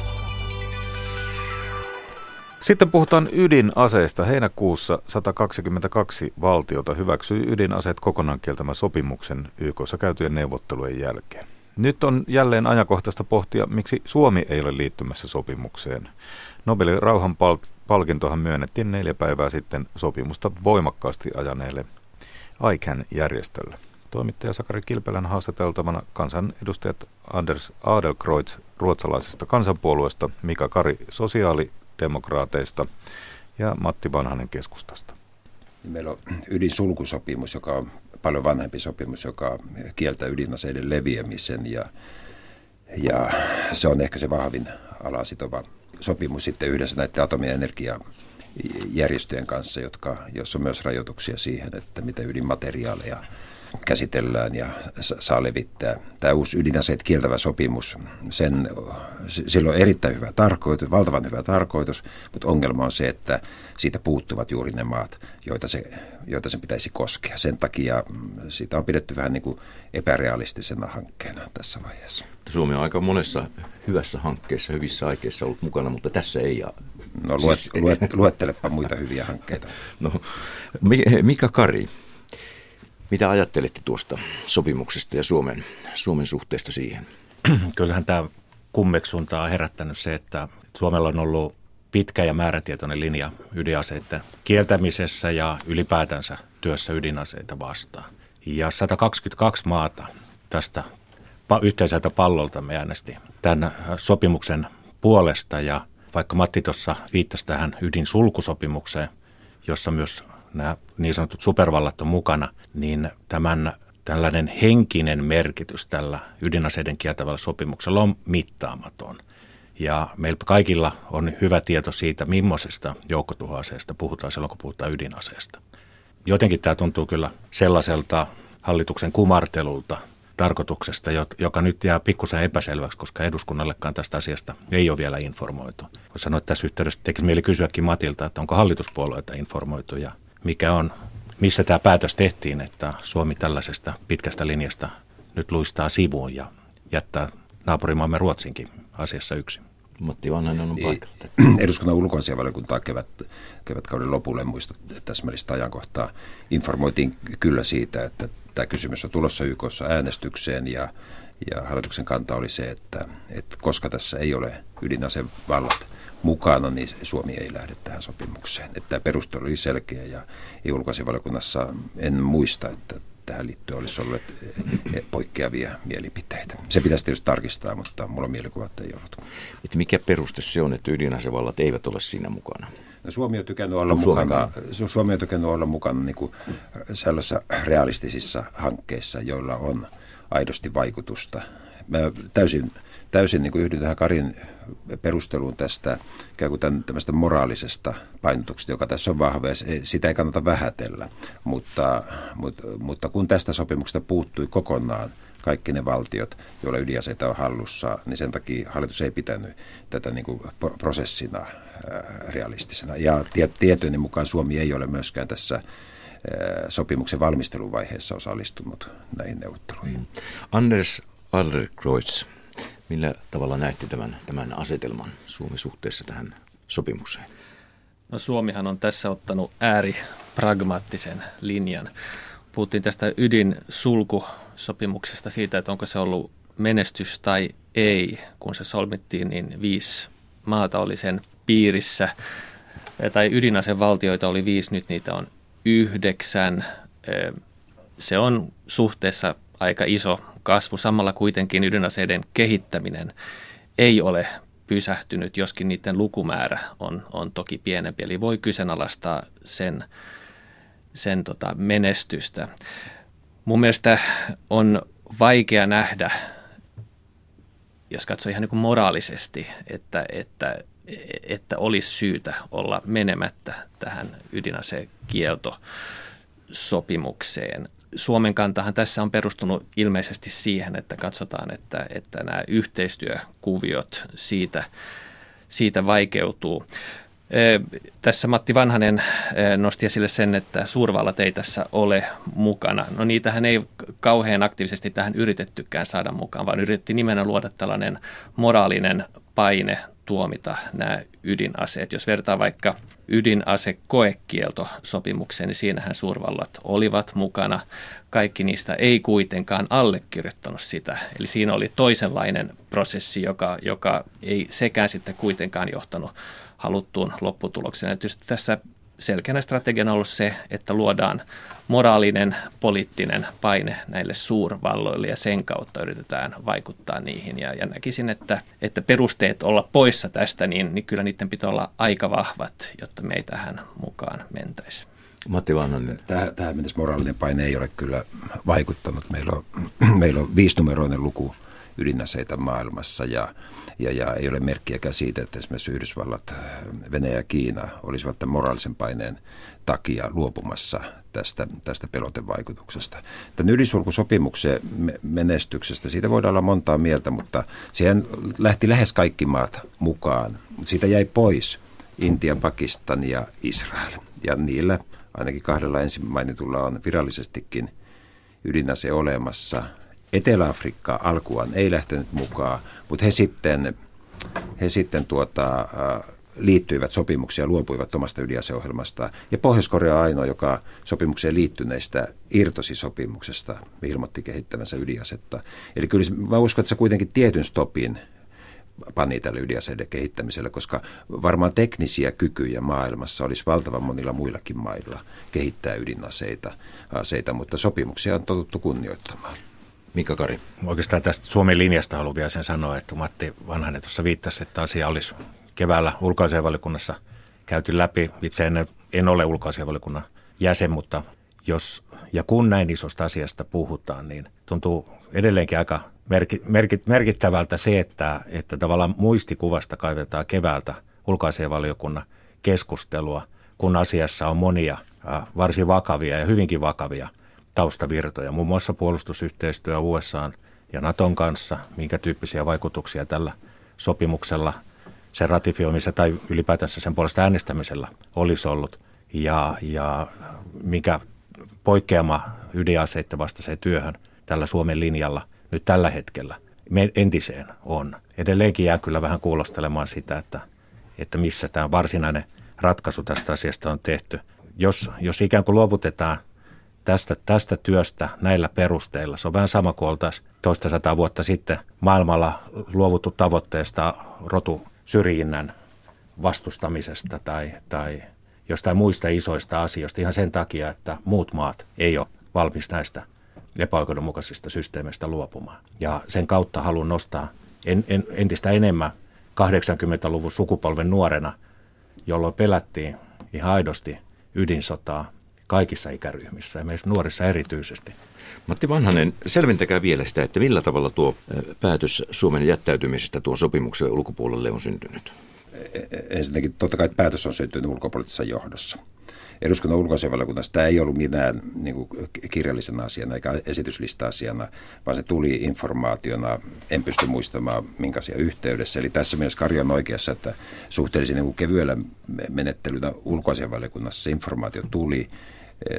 Sitten puhutaan ydinaseista. Heinäkuussa 122 valtiota hyväksyi ydinaseet kokonaan kieltämän sopimuksen YKssa käytyjen neuvottelujen jälkeen. Nyt on jälleen ajankohtaista pohtia, miksi Suomi ei ole liittymässä sopimukseen. Nobelin rauhanpalkintohan myönnettiin neljä päivää sitten sopimusta voimakkaasti ajaneelle ICAN-järjestölle. Toimittaja Sakari Kilpelän haastateltavana kansanedustajat Anders Adelkreutz ruotsalaisesta kansanpuolueesta, Mika Kari sosiaali- demokraateista ja Matti Vanhanen keskustasta. Meillä on ydinsulkusopimus, joka on paljon vanhempi sopimus, joka kieltää ydinaseiden leviämisen ja, ja se on ehkä se vahvin alasitova sopimus sitten yhdessä näiden atomienergiajärjestöjen kanssa, jotka, jossa on myös rajoituksia siihen, että mitä ydinmateriaaleja käsitellään ja saa levittää. Tämä uusi ydinaseet kieltävä sopimus, sen, sillä on erittäin hyvä tarkoitus, valtavan hyvä tarkoitus, mutta ongelma on se, että siitä puuttuvat juuri ne maat, joita se, joita sen pitäisi koskea. Sen takia mm, siitä on pidetty vähän niin kuin epärealistisena hankkeena tässä vaiheessa. Suomi on aika monessa hyvässä hankkeessa, hyvissä aikeissa ollut mukana, mutta tässä ei. No luet, siis... luet, luettelepa muita hyviä hankkeita. No, Mika Kari, mitä ajattelitte tuosta sopimuksesta ja Suomen, Suomen suhteesta siihen? Kyllähän tämä kummeksunta on herättänyt se, että Suomella on ollut pitkä ja määrätietoinen linja ydinaseiden kieltämisessä ja ylipäätänsä työssä ydinaseita vastaan. Ja 122 maata tästä yhteiseltä pallolta me äänesti tämän sopimuksen puolesta ja vaikka Matti tuossa viittasi tähän ydinsulkusopimukseen, jossa myös nämä niin sanotut supervallat on mukana, niin tämän tällainen henkinen merkitys tällä ydinaseiden kieltävällä sopimuksella on mittaamaton. Ja meillä kaikilla on hyvä tieto siitä, millaisesta joukkotuhoaseesta puhutaan silloin, kun puhutaan ydinaseesta. Jotenkin tämä tuntuu kyllä sellaiselta hallituksen kumartelulta, tarkoituksesta, joka nyt jää pikkusen epäselväksi, koska eduskunnallekaan tästä asiasta ei ole vielä informoitu. Voisi sanoa, että tässä yhteydessä tekisi mieli kysyäkin Matilta, että onko hallituspuolueita informoitu ja mikä on, missä tämä päätös tehtiin, että Suomi tällaisesta pitkästä linjasta nyt luistaa sivuun ja jättää naapurimaamme Ruotsinkin asiassa yksin. Matti Vanhanen on paikalla. Eduskunnan ulkoasiavaliokuntaa kevät, kevätkauden lopulle muista täsmällistä ajankohtaa informoitiin kyllä siitä, että tämä kysymys on tulossa YKssa äänestykseen ja, ja hallituksen kanta oli se, että, että koska tässä ei ole ydinasevallat mukana, niin Suomi ei lähde tähän sopimukseen. Että tämä perustelu oli selkeä ja ulkoasiavaliokunnassa en muista, että tähän liittyen olisi ollut poikkeavia mielipiteitä. Se pitäisi tietysti tarkistaa, mutta mulla mielikuva, että ei ollut. Että mikä peruste se on, että ydinasevallat eivät ole siinä mukana? No, Suomi on tykännyt olla mukana, Suomi on tykännyt olla mukana niin kuin sellaisissa realistisissa hankkeissa, joilla on aidosti vaikutusta. Mä täysin, täysin niin kuin yhdyn tähän Karin perusteluun tästä ikään kuin tämän, tämmöistä moraalisesta painotuksesta, joka tässä on vahva, sitä ei kannata vähätellä. Mutta, mutta, mutta kun tästä sopimuksesta puuttui kokonaan kaikki ne valtiot, joilla ydinaseita on hallussa, niin sen takia hallitus ei pitänyt tätä niin kuin prosessina realistisena. Ja tietojeni mukaan Suomi ei ole myöskään tässä sopimuksen valmisteluvaiheessa osallistunut näihin neuvotteluihin. Anders Adlerkreutz, millä tavalla näette tämän, tämän asetelman Suomi suhteessa tähän sopimukseen? No Suomihan on tässä ottanut ääripragmaattisen linjan. Puhuttiin tästä ydinsulkusopimuksesta siitä, että onko se ollut menestys tai ei. Kun se solmittiin, niin viisi maata oli sen piirissä, tai ydinasevaltioita oli viisi, nyt niitä on yhdeksän. Se on suhteessa aika iso kasvu. Samalla kuitenkin ydinaseiden kehittäminen ei ole pysähtynyt, joskin niiden lukumäärä on, on toki pienempi. Eli voi kyseenalaistaa sen, sen tota menestystä. Mun mielestä on vaikea nähdä, jos katsoo ihan niin kuin moraalisesti, että, että, että olisi syytä olla menemättä tähän ydinasekieltosopimukseen. Suomen kantahan tässä on perustunut ilmeisesti siihen, että katsotaan, että, että nämä yhteistyökuviot siitä, siitä vaikeutuu. Tässä Matti Vanhanen nosti esille sen, että suurvallat ei tässä ole mukana. No niitähän ei kauhean aktiivisesti tähän yritettykään saada mukaan, vaan yritettiin nimenomaan luoda tällainen moraalinen paine tuomita nämä ydinaseet. Jos vertaa vaikka ydinasekoekieltosopimukseen, niin siinähän suurvallat olivat mukana. Kaikki niistä ei kuitenkaan allekirjoittanut sitä. Eli siinä oli toisenlainen prosessi, joka, joka ei sekään sitten kuitenkaan johtanut haluttuun lopputulokseen. Ja tietysti tässä selkeänä strategiana on ollut se, että luodaan moraalinen, poliittinen paine näille suurvalloille ja sen kautta yritetään vaikuttaa niihin. Ja, ja näkisin, että, että perusteet olla poissa tästä, niin, niin kyllä niiden pitää olla aika vahvat, jotta me ei tähän mukaan mentäisi. Matti Vanhanen. Tähän, tähän mennessä moraalinen paine ei ole kyllä vaikuttanut. Meillä on, meillä on viisinumeroinen luku ydinaseita maailmassa ja, ja, ja ei ole merkkiäkään siitä, että esimerkiksi Yhdysvallat, Venäjä ja Kiina olisivat tämän moraalisen paineen takia luopumassa tästä, tästä pelotevaikutuksesta. Tämän ydinsulkusopimuksen menestyksestä, siitä voidaan olla montaa mieltä, mutta siihen lähti lähes kaikki maat mukaan. Siitä jäi pois Intia, Pakistan ja Israel. Ja niillä ainakin kahdella ensin mainitulla on virallisestikin ydinase olemassa. Etelä-Afrikka alkuaan ei lähtenyt mukaan, mutta he sitten, he sitten tuota, liittyivät sopimuksiin ja luopuivat omasta ydinaseohjelmastaan. Ja Pohjois-Korea ainoa, joka sopimukseen liittyneistä irtosi sopimuksesta, ilmoitti kehittävänsä ydinasetta. Eli kyllä mä uskon, että se kuitenkin tietyn stopin pani tälle ydinaseiden kehittämiselle, koska varmaan teknisiä kykyjä maailmassa olisi valtavan monilla muillakin mailla kehittää ydinaseita, aseita, mutta sopimuksia on totuttu kunnioittamaan. Mika Kari. Oikeastaan tästä Suomen linjasta haluan vielä sen sanoa, että Matti Vanhanen tuossa viittasi, että asia olisi keväällä ulkoasianvaliokunnassa käyty läpi. Itse en, en ole ulkoasianvaliokunnan jäsen, mutta jos ja kun näin isosta asiasta puhutaan, niin tuntuu edelleenkin aika merkittävältä se, että, että tavallaan muistikuvasta kaivetaan keväältä ulkoasianvaliokunnan keskustelua, kun asiassa on monia varsin vakavia ja hyvinkin vakavia taustavirtoja, muun muassa puolustusyhteistyö USA ja Naton kanssa, minkä tyyppisiä vaikutuksia tällä sopimuksella, sen ratifioimisella tai ylipäätänsä sen puolesta äänestämisellä olisi ollut, ja, ja mikä poikkeama ydinaseiden vastaiseen työhön tällä Suomen linjalla nyt tällä hetkellä entiseen on. Edelleenkin jää kyllä vähän kuulostelemaan sitä, että, että missä tämä varsinainen ratkaisu tästä asiasta on tehty. Jos, jos ikään kuin luovutetaan tästä, tästä työstä näillä perusteilla, se on vähän sama kuin oltaisiin toista sataa vuotta sitten maailmalla luovuttu tavoitteesta rotu syrjinnän vastustamisesta tai, tai jostain muista isoista asioista ihan sen takia, että muut maat ei ole valmis näistä epäoikeudenmukaisista systeemeistä luopumaan. Ja sen kautta haluan nostaa en, en, entistä enemmän 80-luvun sukupolven nuorena, jolloin pelättiin ihan aidosti ydinsotaa kaikissa ikäryhmissä ja meissä nuorissa erityisesti. Matti Vanhanen, selventäkää vielä sitä, että millä tavalla tuo päätös Suomen jättäytymisestä tuon sopimuksen ulkopuolelle on syntynyt? E, e, ensinnäkin totta kai päätös on syntynyt ulkopoliittisessa johdossa eduskunnan ulkoasianvaliokunnassa tämä ei ollut mitään niin kuin kirjallisena asiana eikä esityslista-asiana, vaan se tuli informaationa, en pysty muistamaan minkä yhteydessä. Eli tässä mielessä Karja on oikeassa, että suhteellisen niin kevyellä menettelynä ulkoasianvaliokunnassa se informaatio tuli,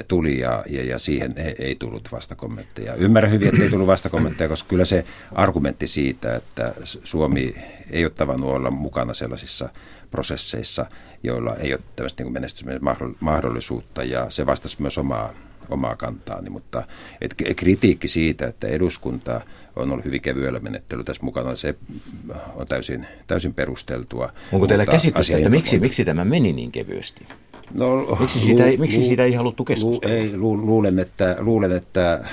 tuli ja, ja, ja siihen ei, ei tullut vastakommentteja. Ymmärrän hyvin, että ei tullut vastakommentteja, koska kyllä se argumentti siitä, että Suomi ei ole tavannut olla mukana sellaisissa prosesseissa, joilla ei ole tämmöistä niin menestymisen mahdollisuutta ja se vastasi myös omaa, omaa kantaani, mutta et kritiikki siitä, että eduskunta on ollut hyvin kevyellä menettely tässä mukana, se on täysin, täysin perusteltua. Onko teillä käsitystä, että miksi, miksi tämä meni niin kevyesti? No, miksi, siitä ei, miksi siitä ei haluttu keskustella? Ei, lu, luulen, että, luulen, että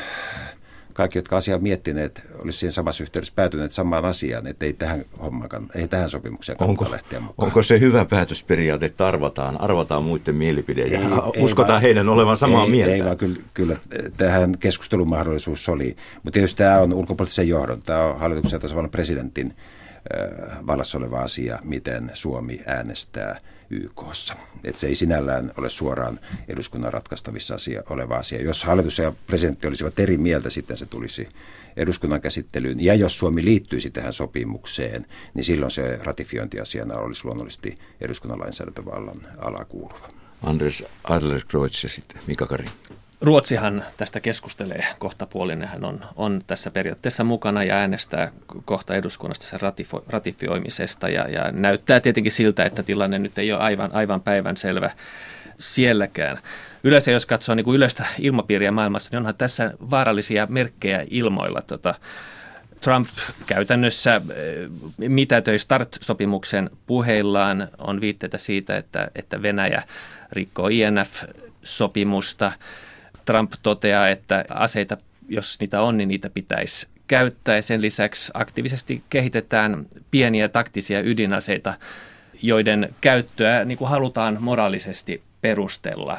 kaikki, jotka asiaa miettineet, olisi siinä samassa yhteydessä päätyneet samaan asiaan, että ei tähän, hommaan, ei tähän sopimukseen kannata onko, lähteä mukaan. Onko se hyvä päätösperiaate, että arvataan, arvataan muiden mielipide ja ei, uskotaan ei, heidän olevan samaa ei, mieltä? Ei vaan kyllä, kyllä tähän keskustelun mahdollisuus oli. Mutta tietysti tämä on ulkopoliittisen johdon, tämä on hallituksen tasavallan presidentin vallassa oleva asia, miten Suomi äänestää YKssa. Että se ei sinällään ole suoraan eduskunnan ratkaistavissa asia, oleva asia. Jos hallitus ja presidentti olisivat eri mieltä, sitten se tulisi eduskunnan käsittelyyn. Ja jos Suomi liittyisi tähän sopimukseen, niin silloin se ratifiointiasiana olisi luonnollisesti eduskunnan lainsäädäntövallan alakuuluva. Anders Adlerkreutz ja sitten Mika Kari. Ruotsihan tästä keskustelee kohta puolin. Hän on, on tässä periaatteessa mukana ja äänestää kohta eduskunnasta sen ratifo, ratifioimisesta. Ja, ja näyttää tietenkin siltä, että tilanne nyt ei ole aivan, aivan päivän selvä sielläkään. Yleensä jos katsoo niin kuin yleistä ilmapiiriä maailmassa, niin onhan tässä vaarallisia merkkejä ilmoilla. Tota, Trump käytännössä eh, mitätöi START-sopimuksen puheillaan. On viitteitä siitä, että, että Venäjä rikkoo INF-sopimusta. Trump toteaa, että aseita, jos niitä on, niin niitä pitäisi käyttää. Ja sen lisäksi aktiivisesti kehitetään pieniä taktisia ydinaseita, joiden käyttöä niin kuin halutaan moraalisesti perustella.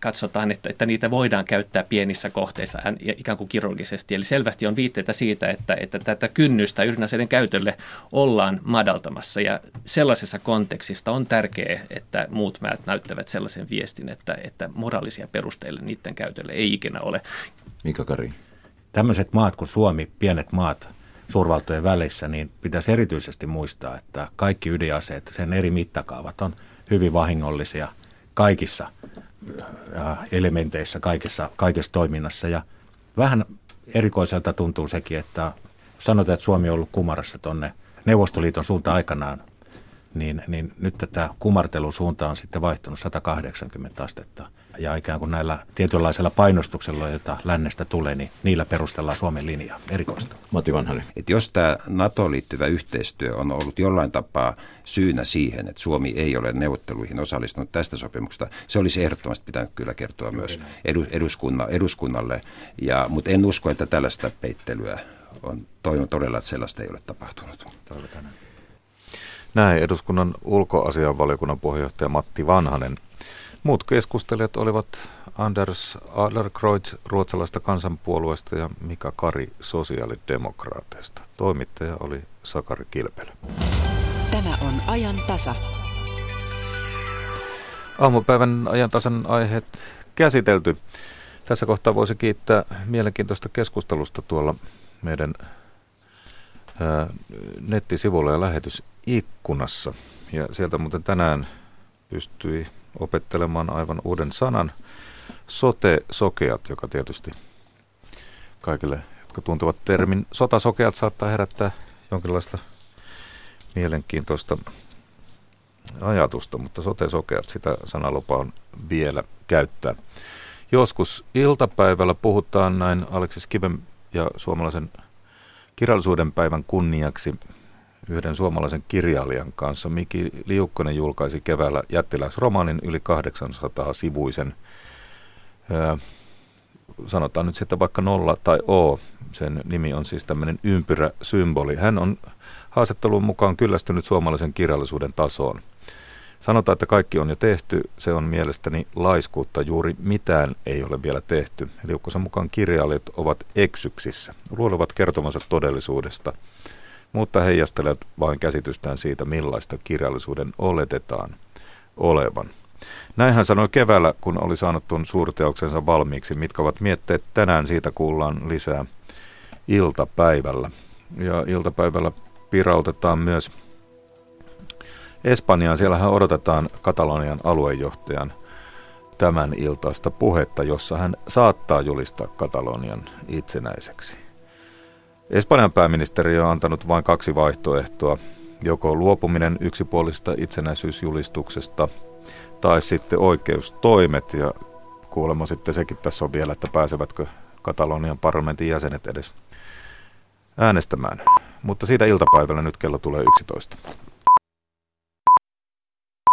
Katsotaan, että, että niitä voidaan käyttää pienissä kohteissa ikään kuin kirurgisesti. Eli selvästi on viitteitä siitä, että, että tätä kynnystä ydinaseiden käytölle ollaan madaltamassa. Ja sellaisessa kontekstista on tärkeää, että muut maat näyttävät sellaisen viestin, että, että moraalisia perusteille niiden käytölle ei ikinä ole. Mika Kari. Tämmöiset maat kuin Suomi, pienet maat, suurvaltojen välissä, niin pitäisi erityisesti muistaa, että kaikki ydinaseet, sen eri mittakaavat on hyvin vahingollisia – kaikissa äh, elementeissä, kaikessa, kaikessa toiminnassa. Ja vähän erikoiselta tuntuu sekin, että sanotaan, että Suomi on ollut kumarassa tuonne Neuvostoliiton suuntaan aikanaan niin, niin nyt tätä kumartelusuunta on sitten vaihtunut 180 astetta. Ja ikään kuin näillä tietynlaisella painostuksella, jota lännestä tulee, niin niillä perustellaan Suomen linjaa erikoista. Matti Vanhanen. Et jos tämä NATO liittyvä yhteistyö on ollut jollain tapaa syynä siihen, että Suomi ei ole neuvotteluihin osallistunut tästä sopimuksesta, se olisi ehdottomasti pitänyt kyllä kertoa myös eduskunna, eduskunnalle. Ja, mutta en usko, että tällaista peittelyä on toivon todella, että sellaista ei ole tapahtunut. Toivotaan. Näin eduskunnan ulkoasianvaliokunnan puheenjohtaja Matti Vanhanen. Muut keskustelijat olivat Anders Adlerkreutz ruotsalaista kansanpuolueesta ja Mika Kari sosiaalidemokraateista. Toimittaja oli Sakari Kilpelä. Tämä on ajan tasa. Aamupäivän ajantasan aiheet käsitelty. Tässä kohtaa voisi kiittää mielenkiintoista keskustelusta tuolla meidän ää, nettisivulla ja lähetysikkunassa. Ja sieltä muuten tänään pystyi opettelemaan aivan uuden sanan, sote-sokeat, joka tietysti kaikille, jotka tuntevat termin sotasokeat, saattaa herättää jonkinlaista mielenkiintoista ajatusta, mutta sote-sokeat, sitä sanalupaa on vielä käyttää. Joskus iltapäivällä puhutaan näin Aleksis Kiven ja suomalaisen kirjallisuuden päivän kunniaksi yhden suomalaisen kirjailijan kanssa. Miki Liukkonen julkaisi keväällä jättiläisromaanin yli 800 sivuisen. sanotaan nyt sitten vaikka nolla tai O. Sen nimi on siis tämmöinen ympyräsymboli. Hän on haastattelun mukaan kyllästynyt suomalaisen kirjallisuuden tasoon. Sanotaan, että kaikki on jo tehty. Se on mielestäni laiskuutta. Juuri mitään ei ole vielä tehty. Liukkosen mukaan kirjailijat ovat eksyksissä. Luulevat kertovansa todellisuudesta, mutta heijastelevat vain käsitystään siitä, millaista kirjallisuuden oletetaan olevan. Näin hän sanoi keväällä, kun oli saanut tuon suurteoksensa valmiiksi. Mitkä ovat mietteet tänään, siitä kuullaan lisää iltapäivällä. Ja iltapäivällä pirautetaan myös Espanjaan. Siellähän odotetaan Katalonian aluejohtajan tämän iltaista puhetta, jossa hän saattaa julistaa Katalonian itsenäiseksi. Espanjan pääministeri on antanut vain kaksi vaihtoehtoa, joko luopuminen yksipuolista itsenäisyysjulistuksesta tai sitten oikeustoimet ja kuulemma sitten sekin tässä on vielä, että pääsevätkö Katalonian parlamentin jäsenet edes äänestämään. Mutta siitä iltapäivällä nyt kello tulee 11.